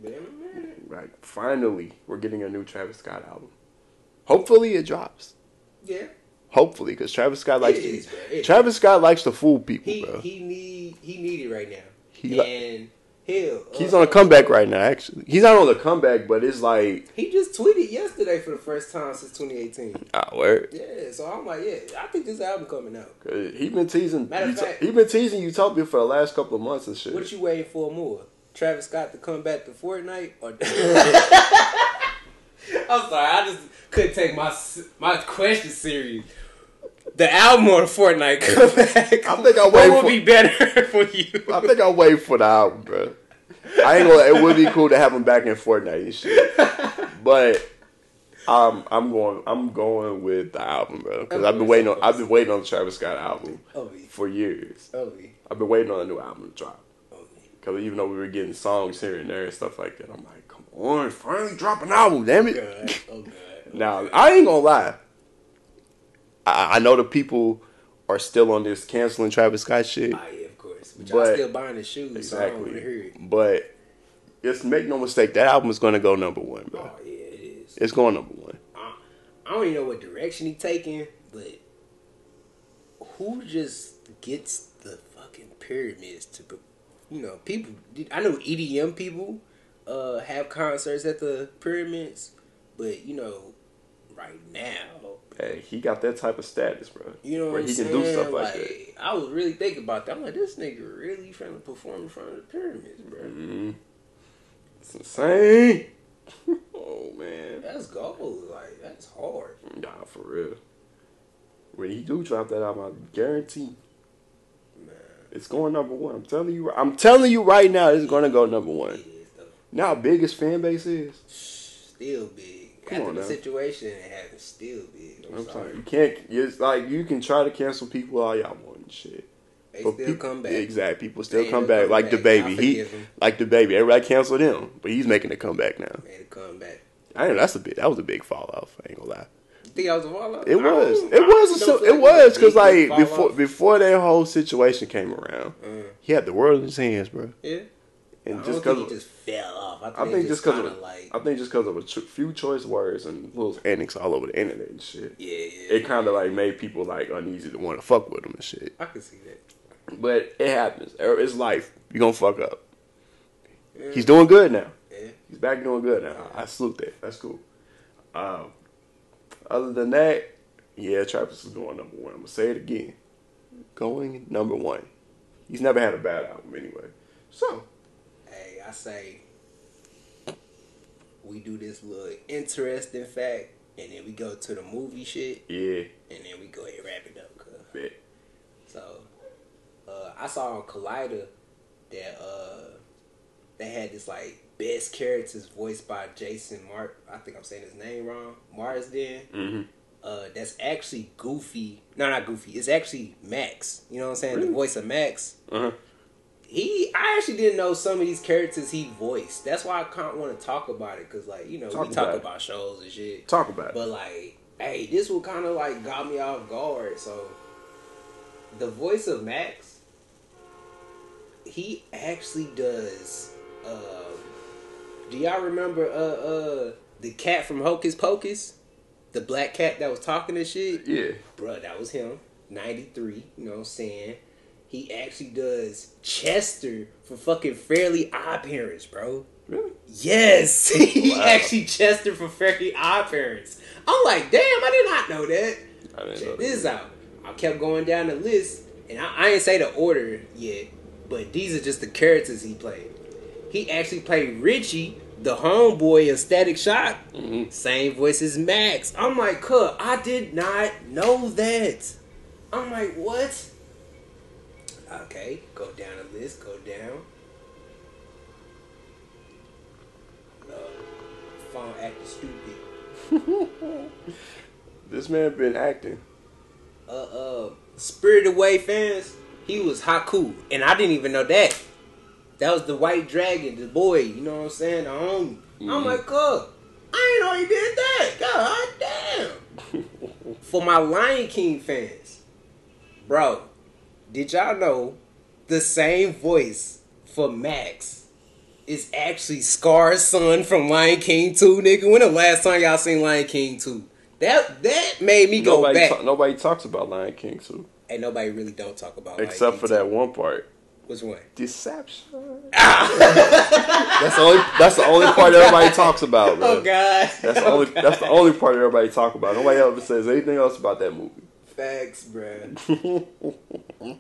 like finally, we're getting a new Travis Scott album. Hopefully, it drops. Yeah, Hopefully, because Travis Scott likes is, to. bro. It is. Travis Scott likes to fool people, he bro. he need he need it right now. He li- and he'll He's uh, on a comeback right now. Actually, he's not on the comeback, but it's like, He just tweeted yesterday for the first time since 2018. ah, word. Yeah, so I'm like, yeah, I think this album coming out. He been teasing. Matter of fact- he been teasing Utopia for the last couple of months and shit. What you waiting for more? Travis Scott to come back to Fortnite or? I'm sorry, I just couldn't take my my question serious. The album or the Fortnite comeback? I think I what wait would for- be better for you? I think I'll wait for the album, bro. I ain't gonna. It would be cool to have him back in Fortnite and shit, but um, I'm going. I'm going with the album, bro. Because I've been waiting on. I've been waiting on the Travis Scott album for years. Ovi, I've been waiting on a new album to drop. Because even though we were getting songs here and there and stuff like that, I'm like, come on, finally drop an album, damn it. Oh God. Now I ain't gonna lie. I, I know the people are still on this canceling Travis Scott shit. Ah, yeah, of course. But, But- y'all still buying the shoes, so I don't hear Exactly. it. But just make no mistake, that album is gonna go number one, bro. Oh yeah, it is. It's going number one. I don't even know what direction he taking, but who just gets the fucking pyramids to, you know, people. I know EDM people uh, have concerts at the pyramids, but you know, right now, Hey, he got that type of status, bro. you know where what he I'm can do stuff like, that. I was really thinking about that. I'm like, this nigga really trying to perform in front of the pyramids, bro. hmm It's insane. oh man, That's gold. Like that's hard. nah, for real. When he do drop that album, I guarantee Man, it's going number one. I'm telling you, I'm telling you right now, it's gonna go number one. it is though. Now, biggest fan base is. Still big. Come After on the now. situation it happened, still big. I'm, I'm sorry. sorry, you can't. It's like you can try to cancel people all y'all want and shit. They But still peop- come back. Exactly, people still They come back like the baby. He like the baby. Everybody canceled him, but he's making a comeback now. Made a comeback. I know that's a big. That was a big fall off. I ain't gonna lie. You think I was a fallout? It was. It was. A, so, feel it was because like before off. before that whole situation came around, Uh, he had the world in his hands, bro. yeah. And I just because he just fell off. I think, I think just because of like I think just because of a ch- few choice words and little antics all over the internet and shit, yeah, yeah. it kind of like made people like uneasy to want to fuck with him and shit. I can see that. But it happens. Er, It's life. You gonna fuck up. Yeah. He's doing good now. Yeah. He's back doing good now. I salute that. That's cool. Um, other than that, yeah, Travis is going number one. I'm gonna say it again. Going number one. He's never had a bad album anyway. So I say we do this little interesting fact, and then we go to the movie shit, yeah, and then we go ahead and wrap it up. Cause bet. So, uh, I saw on Collider that uh, they had this like best characters voiced by Jason Mark. I think I'm saying his name wrong. Marsden. Mm-hmm. Uh, that's actually Goofy. No, not Goofy. It's actually Max. You know what I'm saying? Really? The voice of Max. Uh huh. He, I actually didn't know some of these characters he voiced. That's why I can't want to talk about it because, like, you know, Talk we talk about about shows and shit. Talk about it. But like, hey, this one kind of like got me off guard. So, the voice of Max, he actually does. Um, do y'all remember uh uh the cat from Hocus Pocus, the black cat that was talking and shit? Yeah. Bruh, that was him. Ninety three. You know what I'm saying? He actually does Chester for fucking Fairly Odd Parents, bro. Really? Yes, he Wow. actually Chester for Fairly Odd Parents. I'm like, damn, I did not know that. I didn't know Check that. this out. I kept going down the list, and I, I ain't say the order yet, but these are just the characters he played. He actually played Richie, the homeboy of Static Shock. Mhm. Same voice as Max. I'm like, cuh, I did not know that. I'm like, what? Okay, go down the list, go down. Uh, phone acting stupid. This man been acting. uh, uh, Spirit Away fans, he was Haku, and I didn't even know that. That was the White Dragon, the boy. You know what I'm saying? The homie. I'm Mhm. like, oh, I ain't know he did that. God damn." For my Lion King fans, bro, did y'all know the same voice for Max is actually Scar's son from Lion King 2, nigga? When the last time y'all seen Lion King 2? That that made me go nobody, back. ta- nobody talks about Lion King 2. and nobody really don't talk about Lion except for 2. that one part. Which one? Deception. that's the only. That's the only part everybody talks about, oh, bro. Oh God. That's the Oh, only. God. That's the only part everybody talk about. Nobody ever says anything else about that movie. Facts, bruh. hey,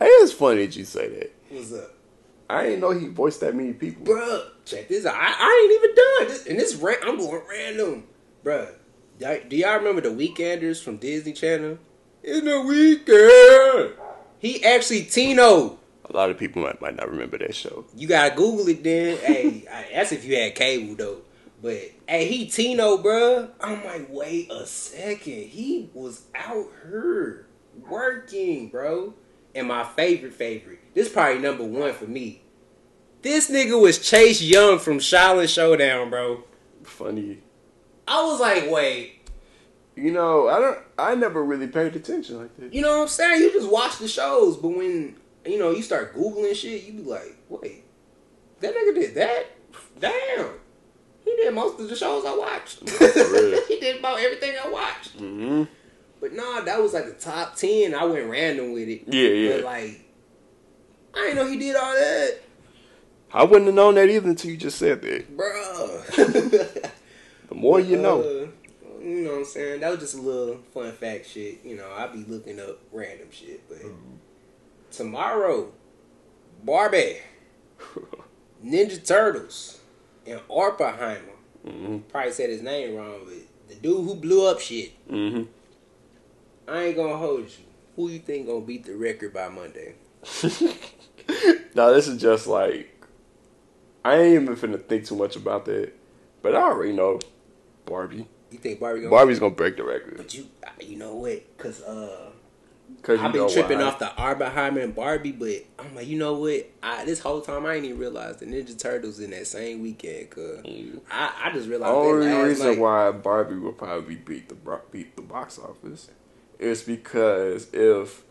it's funny that you say that. What's up, I didn't know he voiced that many people. bruh? Check this out. I, I ain't even done this, and this ran, I'm going random, bruh. Do y'all remember the Weekenders from Disney Channel? In the weekend, he actually Tino. A lot of people might, might not remember that show. You gotta Google it then. hey, I- that's if you had cable though. But hey, he Tino, bruh. I'm like, wait a second. He was out here working, bro. And my favorite, favorite. This probably number one for me. This nigga was Chase Young from Xiaolin Showdown, bro. Funny. I was like, wait, You know, I don't. I never really paid attention like that. you know what I'm saying? You just watch the shows, but when you know you start googling shit, you be like, wait, that nigga did that? Damn, he did most of the shows I watched. he did about everything I watched. hmm But nah, that was like the top ten. I went random with it. Yeah, yeah. But like, I didn't know he did all that, I wouldn't have known that either until you just said that. bro. The more you know. Uh, you know what I'm saying? That was just a little fun fact shit. You know, I'd be looking up random shit. But tomorrow, Barbie, Ninja Turtles, and Oppenheimer. hmm Probably said his name wrong, but the dude who blew up shit. hmm I ain't gonna hold you. Who you think gonna beat the record by Monday? no, this is just like I ain't even finna think too much about that. But I already know Barbie. You think Barbie gonna? Barbie's gonna break the record. But you, you know what? Cause uh, I've been tripping why. off the Oppenheimer and Barbie, but I'm like, you know what? I this whole time I ain't even realized the Ninja Turtles in that same weekend. Cause Mm. I, I just realized Only that last reason night. why Barbie will probably beat the beat the box office is because if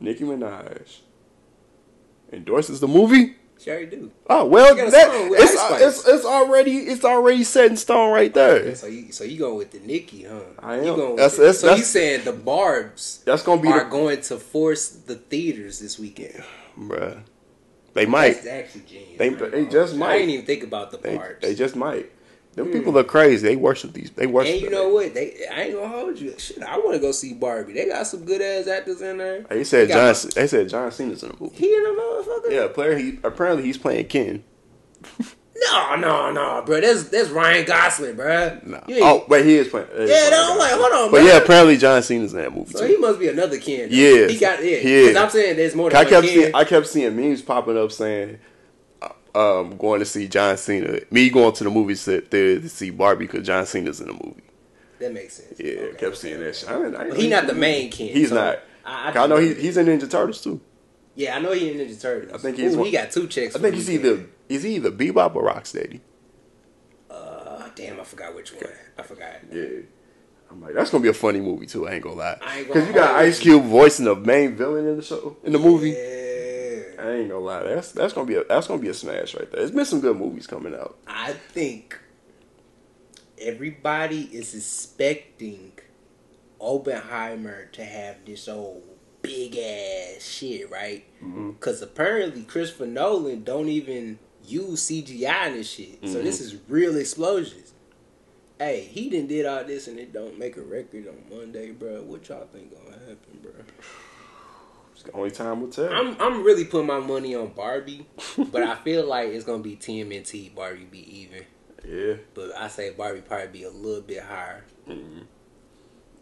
Nicki Minaj endorses the movie, Already do. oh well, She got a that, it's, it's it's already it's already set in stone right there. So you so you going with the Nicki, huh? I You am. going with That's- that's- so you saying the Barbs That's gonna be are the going to force the theaters this weekend? bruh. They might. That's actually genius. They- they just might. I didn't even think about the They, they just might. Them hmm. people are crazy. They worship these. They worship. and you know what? They I ain't gonna hold you. Shit, I want to go see Barbie. They got some good ass actors in there. They said They John. got- They said John Cena's in the movie. He in the motherfucker. Yeah, player. He apparently he's playing Ken. No, no, no, bro. That's that's Ryan Gosling, bro. No. Oh, wait, he is playing. he is yeah, playing no, I'm like, hold on, But bro. yeah, apparently John Cena's in that movie So too. he must be another Ken. though. Yes, he got it. yeah. Because I'm saying there's more than I kept Ken. seeing. I kept seeing memes popping up saying, um, going to see John Cena. Me going to the movie set there to see Barbie because John Cena's in the movie. that makes sense. Yeah, Okay, kept okay, seeing okay. that shit. I, didn't- I he not the main Ken. He's so not. I, I, know he, he's in Ninja Turtles too. Yeah, I know he in Ninja Turtles. I think he's Ooh, one- he got two checks. I think he's either is he either Bebop or Rocksteady. Uh, damn, I forgot which one. I forgot. Yeah. I'm like, that's gonna be a funny movie too. I ain't gonna lie, I ain't gonna because you got Ice Cube voicing the main villain in the show in the movie. Yeah. I ain't gonna lie, that's that's gonna be a that's gonna be a smash right there. There's been some good movies coming out. I think everybody is expecting Oppenheimer to have this old big ass shit, right? Mm-hmm. Because apparently Christopher Nolan don't even use CGI in this shit. So this Mm-hmm. is real explosions. Hey, he didn't did all this and it don't make a record on Monday, bro. What y'all think gonna happen, bro? Only time will tell. I'm I'm really putting my money on Barbie, but I feel like it's gonna be TMNT. Barbie be even, yeah, but I say Barbie probably be a little bit higher. Mm-hmm.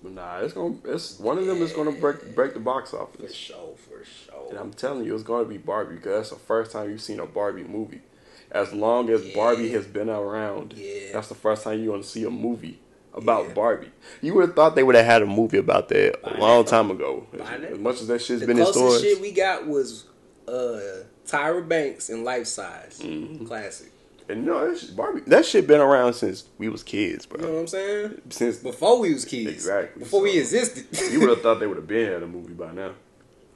but nah, it's gonna it's one of them is gonna break break the box office. For sure, for sure. And I'm telling you, it's gonna be Barbie because that's the first time you've seen a Barbie movie. As long as Yeah. Barbie has been around, Yeah. that's the first time you're gonna see a movie about Yeah. Barbie. You would have thought they would have had a movie about that By a long now. time ago. As, as much as that shit's the been in closest stores. shit we got was uh Tyra Banks in Life Size, Mm-hmm. classic. and no, that shit, Barbie, that shit been around since we was kids, bro. You know what I'm saying? Since Before we was kids, Exactly, Before we existed. you would have thought they would have been had a movie by now.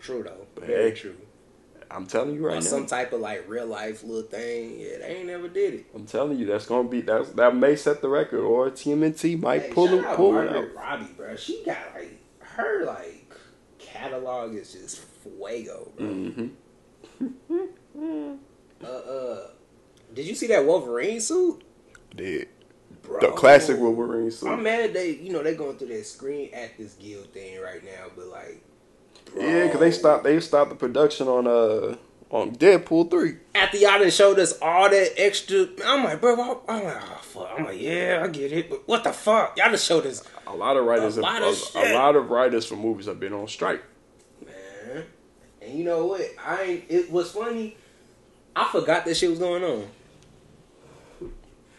true though, But very hey, true. I'm telling you right now. some type of like real life little thing. Yeah, they ain't never did it. I'm telling you, that's gonna be that's that may set the record, or TMNT might Hey, pull it pull it out. Robbie, bro. She got like her like catalog is just fuego, bro. Mm-hmm. Uh, uh, did you see that Wolverine suit, Did bro? the classic Wolverine suit? I'm mad they, you know, they going through that Screen Actors Guild thing right now, but like, Yeah, because they stopped they stopped the production on uh on Deadpool three. after y'all done showed us all that extra. I'm like, bro, I'm like, oh fuck. I'm like, yeah, I get it, but what the fuck? Y'all just showed us, A lot of writers, A have, lot of a, a lot of writers for movies have been on strike. man. And you know what? I ain't. It was funny. I forgot that shit was going on.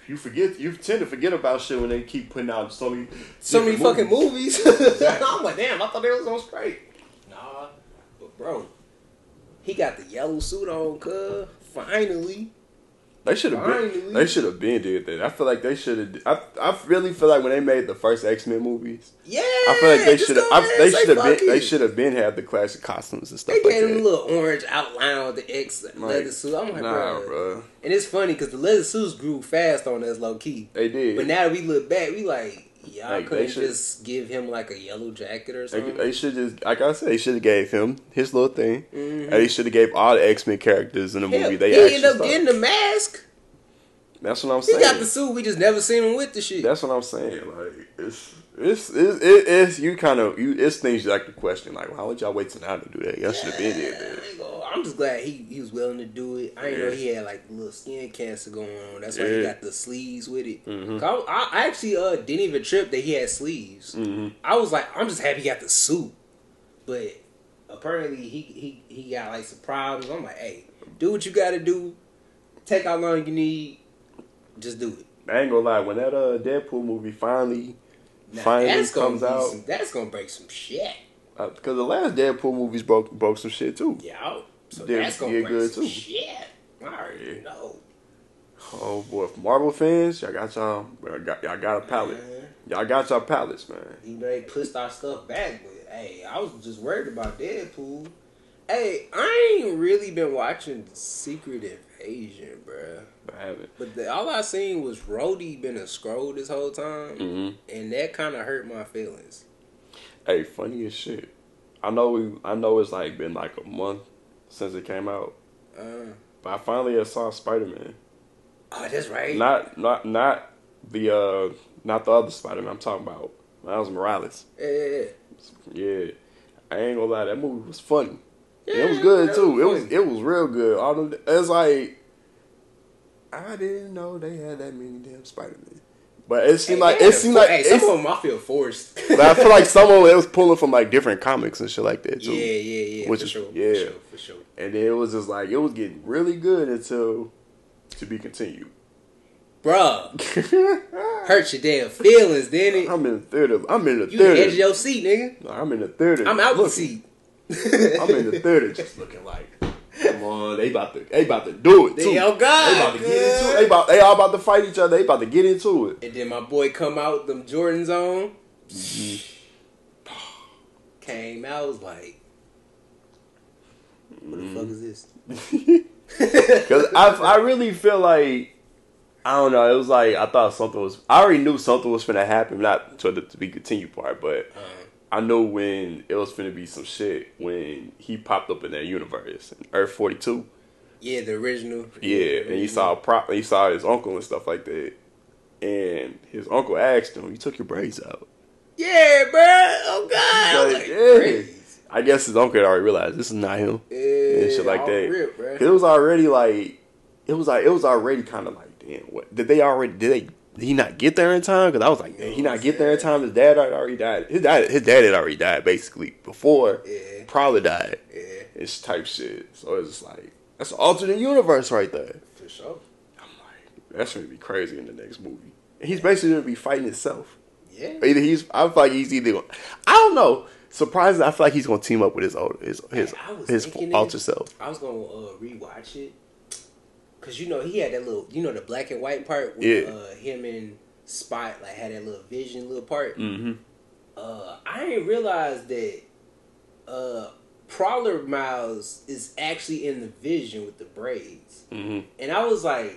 You forget, you tend to forget about shit when they keep putting out so many, So many different fucking movies. I'm like, damn, I thought they was on straight. Bro, he got the yellow suit on, cuz. Finally. They should have been. They should have been did that. I feel like they should have. I I really feel like when they made the first X Men movies, Yeah. I feel like they should have. They should have been. They should have been had the classic costumes and stuff They like gave him a little orange outline with the X leather suit. I'm like, nah, bro. bro. And it's funny because the leather suits grew fast on us low key. They did. But now that we look back, we like, Y'all Like, couldn't should- just give him like a yellow jacket or something. they should just, like I said, they should have gave him his little thing, Mhm. and they should have gave all the X Men characters in the Hell, movie. They he ended up started. getting the mask. That's what I'm saying. He got the suit. We just never seen him with the shit. That's what I'm saying. Like it's it's it's, it, it's you kind of you it's things you like to question. Like why would y'all wait till now to do that? Y'all should have been there. I Man. ain't gonna- I'm just glad he, he was willing to do it. I didn't know he had like little skin cancer going on. That's why he got the sleeves with it. Mhm. 'Cause I, I actually uh didn't even trip that he had sleeves. Mhm. I was like, I'm just happy he got the suit, but apparently he he he got like some problems. I'm like, hey, do what you got to do. Take how long you need. Just do it. I ain't gonna lie. When that uh Deadpool movie finally Now, finally that's gonna comes out, some- that's gonna break some shit. Uh, because the last Deadpool movies broke broke some shit too. Yeah. Oh, so Did that's gonna break good, some too. shit. I already Yeah. know. Oh boy, Marvel fans, y'all got y'all y'all got, y'all got a palette. Man. Y'all got y'all palettes, man. You know, they pushed our stuff back, but hey, I was just worried about Deadpool. Hey, I ain't really been watching Secret Invasion, bruh. I haven't. But the, all I seen was Rhodey been a Skrull this whole time, Mhm. and that kind of hurt my feelings. Hey, funny as shit. I know we. I know it's like been like a month since it came out, Uh, but I finally saw Spider Man. oh, that's right. Not not not the uh not the other Spider Man. I'm talking about Miles Morales. yeah, Yeah, yeah. yeah. I ain't gonna lie. That movie was funny. yeah. it was good too. It was it was real good. All them, it's like I didn't know they had that many damn Spider Men. But it seemed Hey, like it seemed like hey, some of them I feel forced. but I feel like some of it was pulling from like different comics and shit like that too. yeah, yeah, yeah. Which for is- sure, yeah. for sure, for sure. And then it was just like it was getting really good until to be continued. Bruh, hurt your damn feelings, didn't it? I'm in the theater. I'm in the You the edge your seat, nigga. I'm in the theater. I'm out the seat. I'm in the theater just looking like, come on, they about to, they about to do it too. They- oh, God, they about to get into it. They about, they all about to fight each other. They about to get into it. And then my boy come out them Jordans on. Mm-hmm. Came out was like, what the fuck is this? Cause I, I really feel like, I don't know. It was like I thought something was. I already knew something was gonna happen, not to the to be continued part, but Uh, I know when it was gonna be some shit when he popped up in that universe, Earth forty two. yeah, the original. Yeah, and he saw a prop, you saw his uncle and stuff like that. And his uncle asked him, "You took your braids out." Yeah, bro. Oh God. I Like, like, yeah. crazy. I guess his uncle had already realized this is not him Yeah, and shit like that. Rip, it was already like, it was like it was already kind of like, damn, what did they already did they did he not get there in time? Because I was like, did he not get there in time? His dad had already died. His dad, his dad had already died basically before Yeah. probably died. Yeah, It's type shit. So it's just like that's an alternate universe right there. for sure. I'm like, that's gonna be crazy in the next movie. And he's basically gonna be fighting himself. Yeah. Either he's, I feel like he's either. Gonna, I don't know. Surprisingly, I feel like he's gonna team up with his old, his his Hey, his alter self. I was gonna uh, rewatch it because you know he had that little, you know, the black and white part. With, Yeah. Uh, him and Spot like had that little vision little part. Mm-hmm. Uh, I didn't realize that uh, Prowler Miles is actually in the vision with the braids, Mm-hmm. and I was like,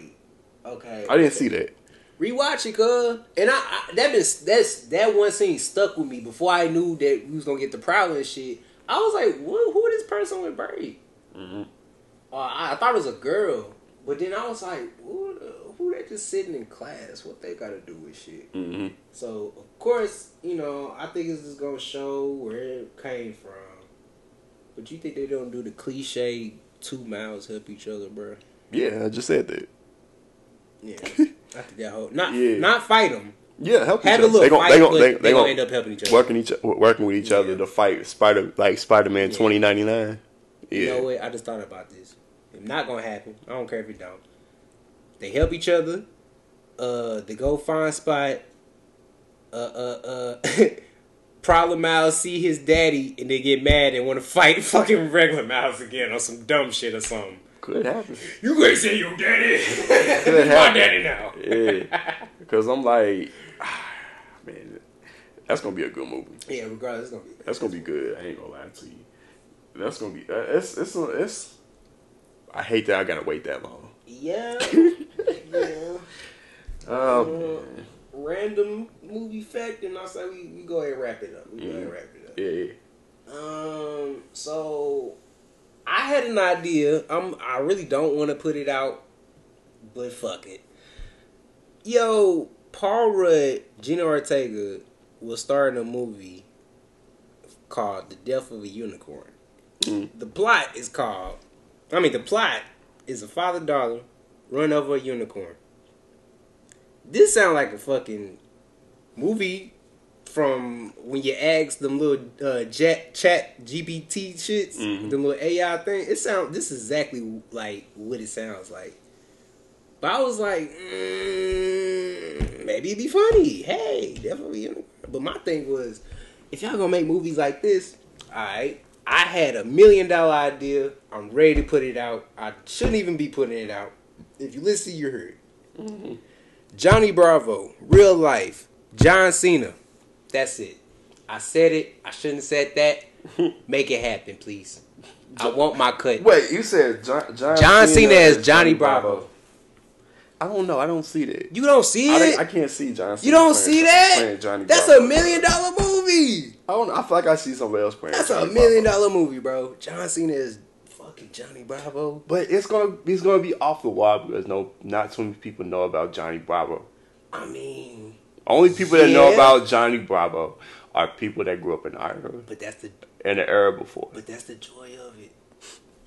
okay, I didn't see that. Rewatch it, cuz. And I, I that been that's that one scene stuck with me before I knew that we was gonna get the Prowler and shit. I was like, who, who is this person with braid? Mm-hmm. Uh, I, I thought it was a girl, but then I was like, who, who they just sitting in class? What they got to do with shit? Mm-hmm. So of course, you know, I think it's just gonna show where it came from. But you think they don't do the cliche two mouths help each other, bro? Yeah, I just said that. Yeah, I think that whole not Yeah. not fight them. Yeah, help Have each other. They gon' fight, they gon' but they, they, gonna gon' end up helping each other. working each working with each other to fight Spider like Spider Man Yeah. twenty ninety nine. Yeah. You know what? I just thought about this. It's not gonna happen. I don't care if it don't. They help each other. Uh, they go find spot. Uh, uh, uh. Prowler Miles see his daddy and they get mad and want to fight fucking regular Miles again on some dumb shit or something. Could happen. You gonna say your daddy? Could My daddy now. Yeah, because I'm like, man, that's gonna be a good movie. Yeah, regardless, it's gonna be. That's gonna be good. I ain't gonna lie to you. That's gonna be. Uh, it's it's it's. I hate that I gotta wait that long. Yeah. yeah. Oh man. Random movie fact and I say we, we go ahead and wrap it up. We go ahead and mm-hmm. wrap it up. Yeah, yeah. Um, so I had an idea. I'm I really don't want to put it out, but fuck it. Yo, Paul Rudd, Jenna Ortega will star in a movie called The Death of a Unicorn. Mm-hmm. The plot is called I mean the plot is a father daughter run over a unicorn. This sounds like a fucking movie from when you ask them little uh, chat chat GPT shits, the little AI thing. It sound this is exactly like what it sounds like. But I was like, mm, maybe it'd be funny. Hey, definitely. But my thing was, if y'all gonna make movies like this, all right. I had a million dollar idea. I'm ready to put it out. I shouldn't even be putting it out. If you listen, you heard. Mm-hmm. Johnny Bravo, real life, John Cena. That's it. I said it. I shouldn't have said that. Make it happen, please. I want my cut. Wait, you said John John, John Cena as Johnny Bravo. I don't know. I don't see that. You don't see I, it? I can't see John. Cena you don't playing- see that? Johnny That's Bravo. a million dollar movie. I don't. I feel like I see somebody else playing. That's a million dollar movie, bro. John Cena is fucking Johnny Bravo. But it's gonna it's gonna be off the wall because no, not too many people know about Johnny Bravo. I mean, Only people that know about Johnny Bravo are people that grew up in Ireland but that's the and the era before. but that's the joy of it.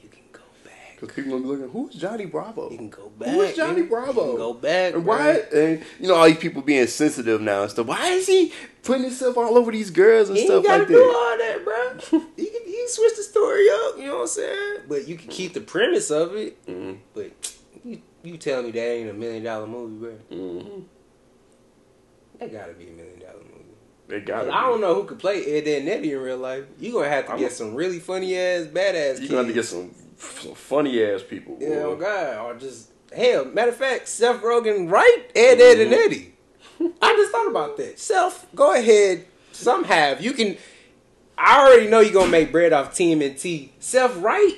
You can go back. Because people gonna be looking, who's Johnny Bravo? You can go back. Who is Johnny nigga. Bravo? You can go back. And bro. why? And you know all these people being sensitive now and stuff. Why is he putting himself all over these girls and You ain't stuff gotta like do that? all that, bro. you can you switch the story up. You know what I'm saying? But you can keep the premise of it. Mhm. But you you tell me that ain't a million dollar movie, bro? Mhm. That gotta be a million dollar movie. They got it. I don't know who could play Ed, Ed, and Eddy in real life. You gonna have to I'm- get some really funny ass badass. You gonna have to get some, some funny ass people. boy. Yeah, oh God, or just hell. Matter of fact, Seth Rogen, right? Ed, Ed, and Mhm. Eddy. I just thought about that. Seth, go ahead. Some have you can. I already know you're gonna make bread off TMNT. Seth, right?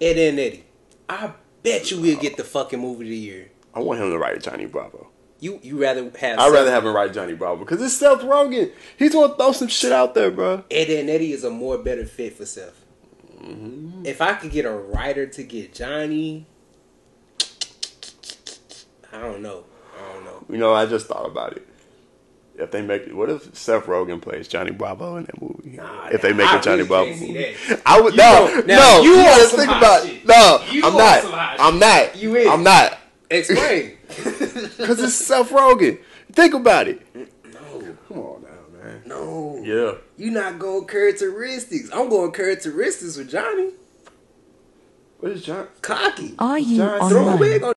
Ed, Ed, and Eddy. I bet you we'll get the fucking movie of the year. I want him to write Johnny Bravo. You you rather have? I'd rather have him write Johnny Bravo because it's Seth Rogen. He's gonna throw some shit out there, bro. Ed, Ed, and Eddy is a more better fit for Seth. Mm-hmm. If I could get a writer to get Johnny, I don't know. I don't know. You know, I just thought about it. If they make it, what if Seth Rogen plays Johnny Bravo in that movie? Nah, if they make I a Johnny really Bravo movie. I would You no, now, no. you You want gotta think about shit. no. You I'm want some hot not. I'm not. You is. I'm not. Explain. Because it's Seth Rogen. Think about it. no, Come on now, man. No. Yeah. You not going characteristics. I'm going characteristics with Johnny. What is John? Cocky. Are you John, Throw a online? wig on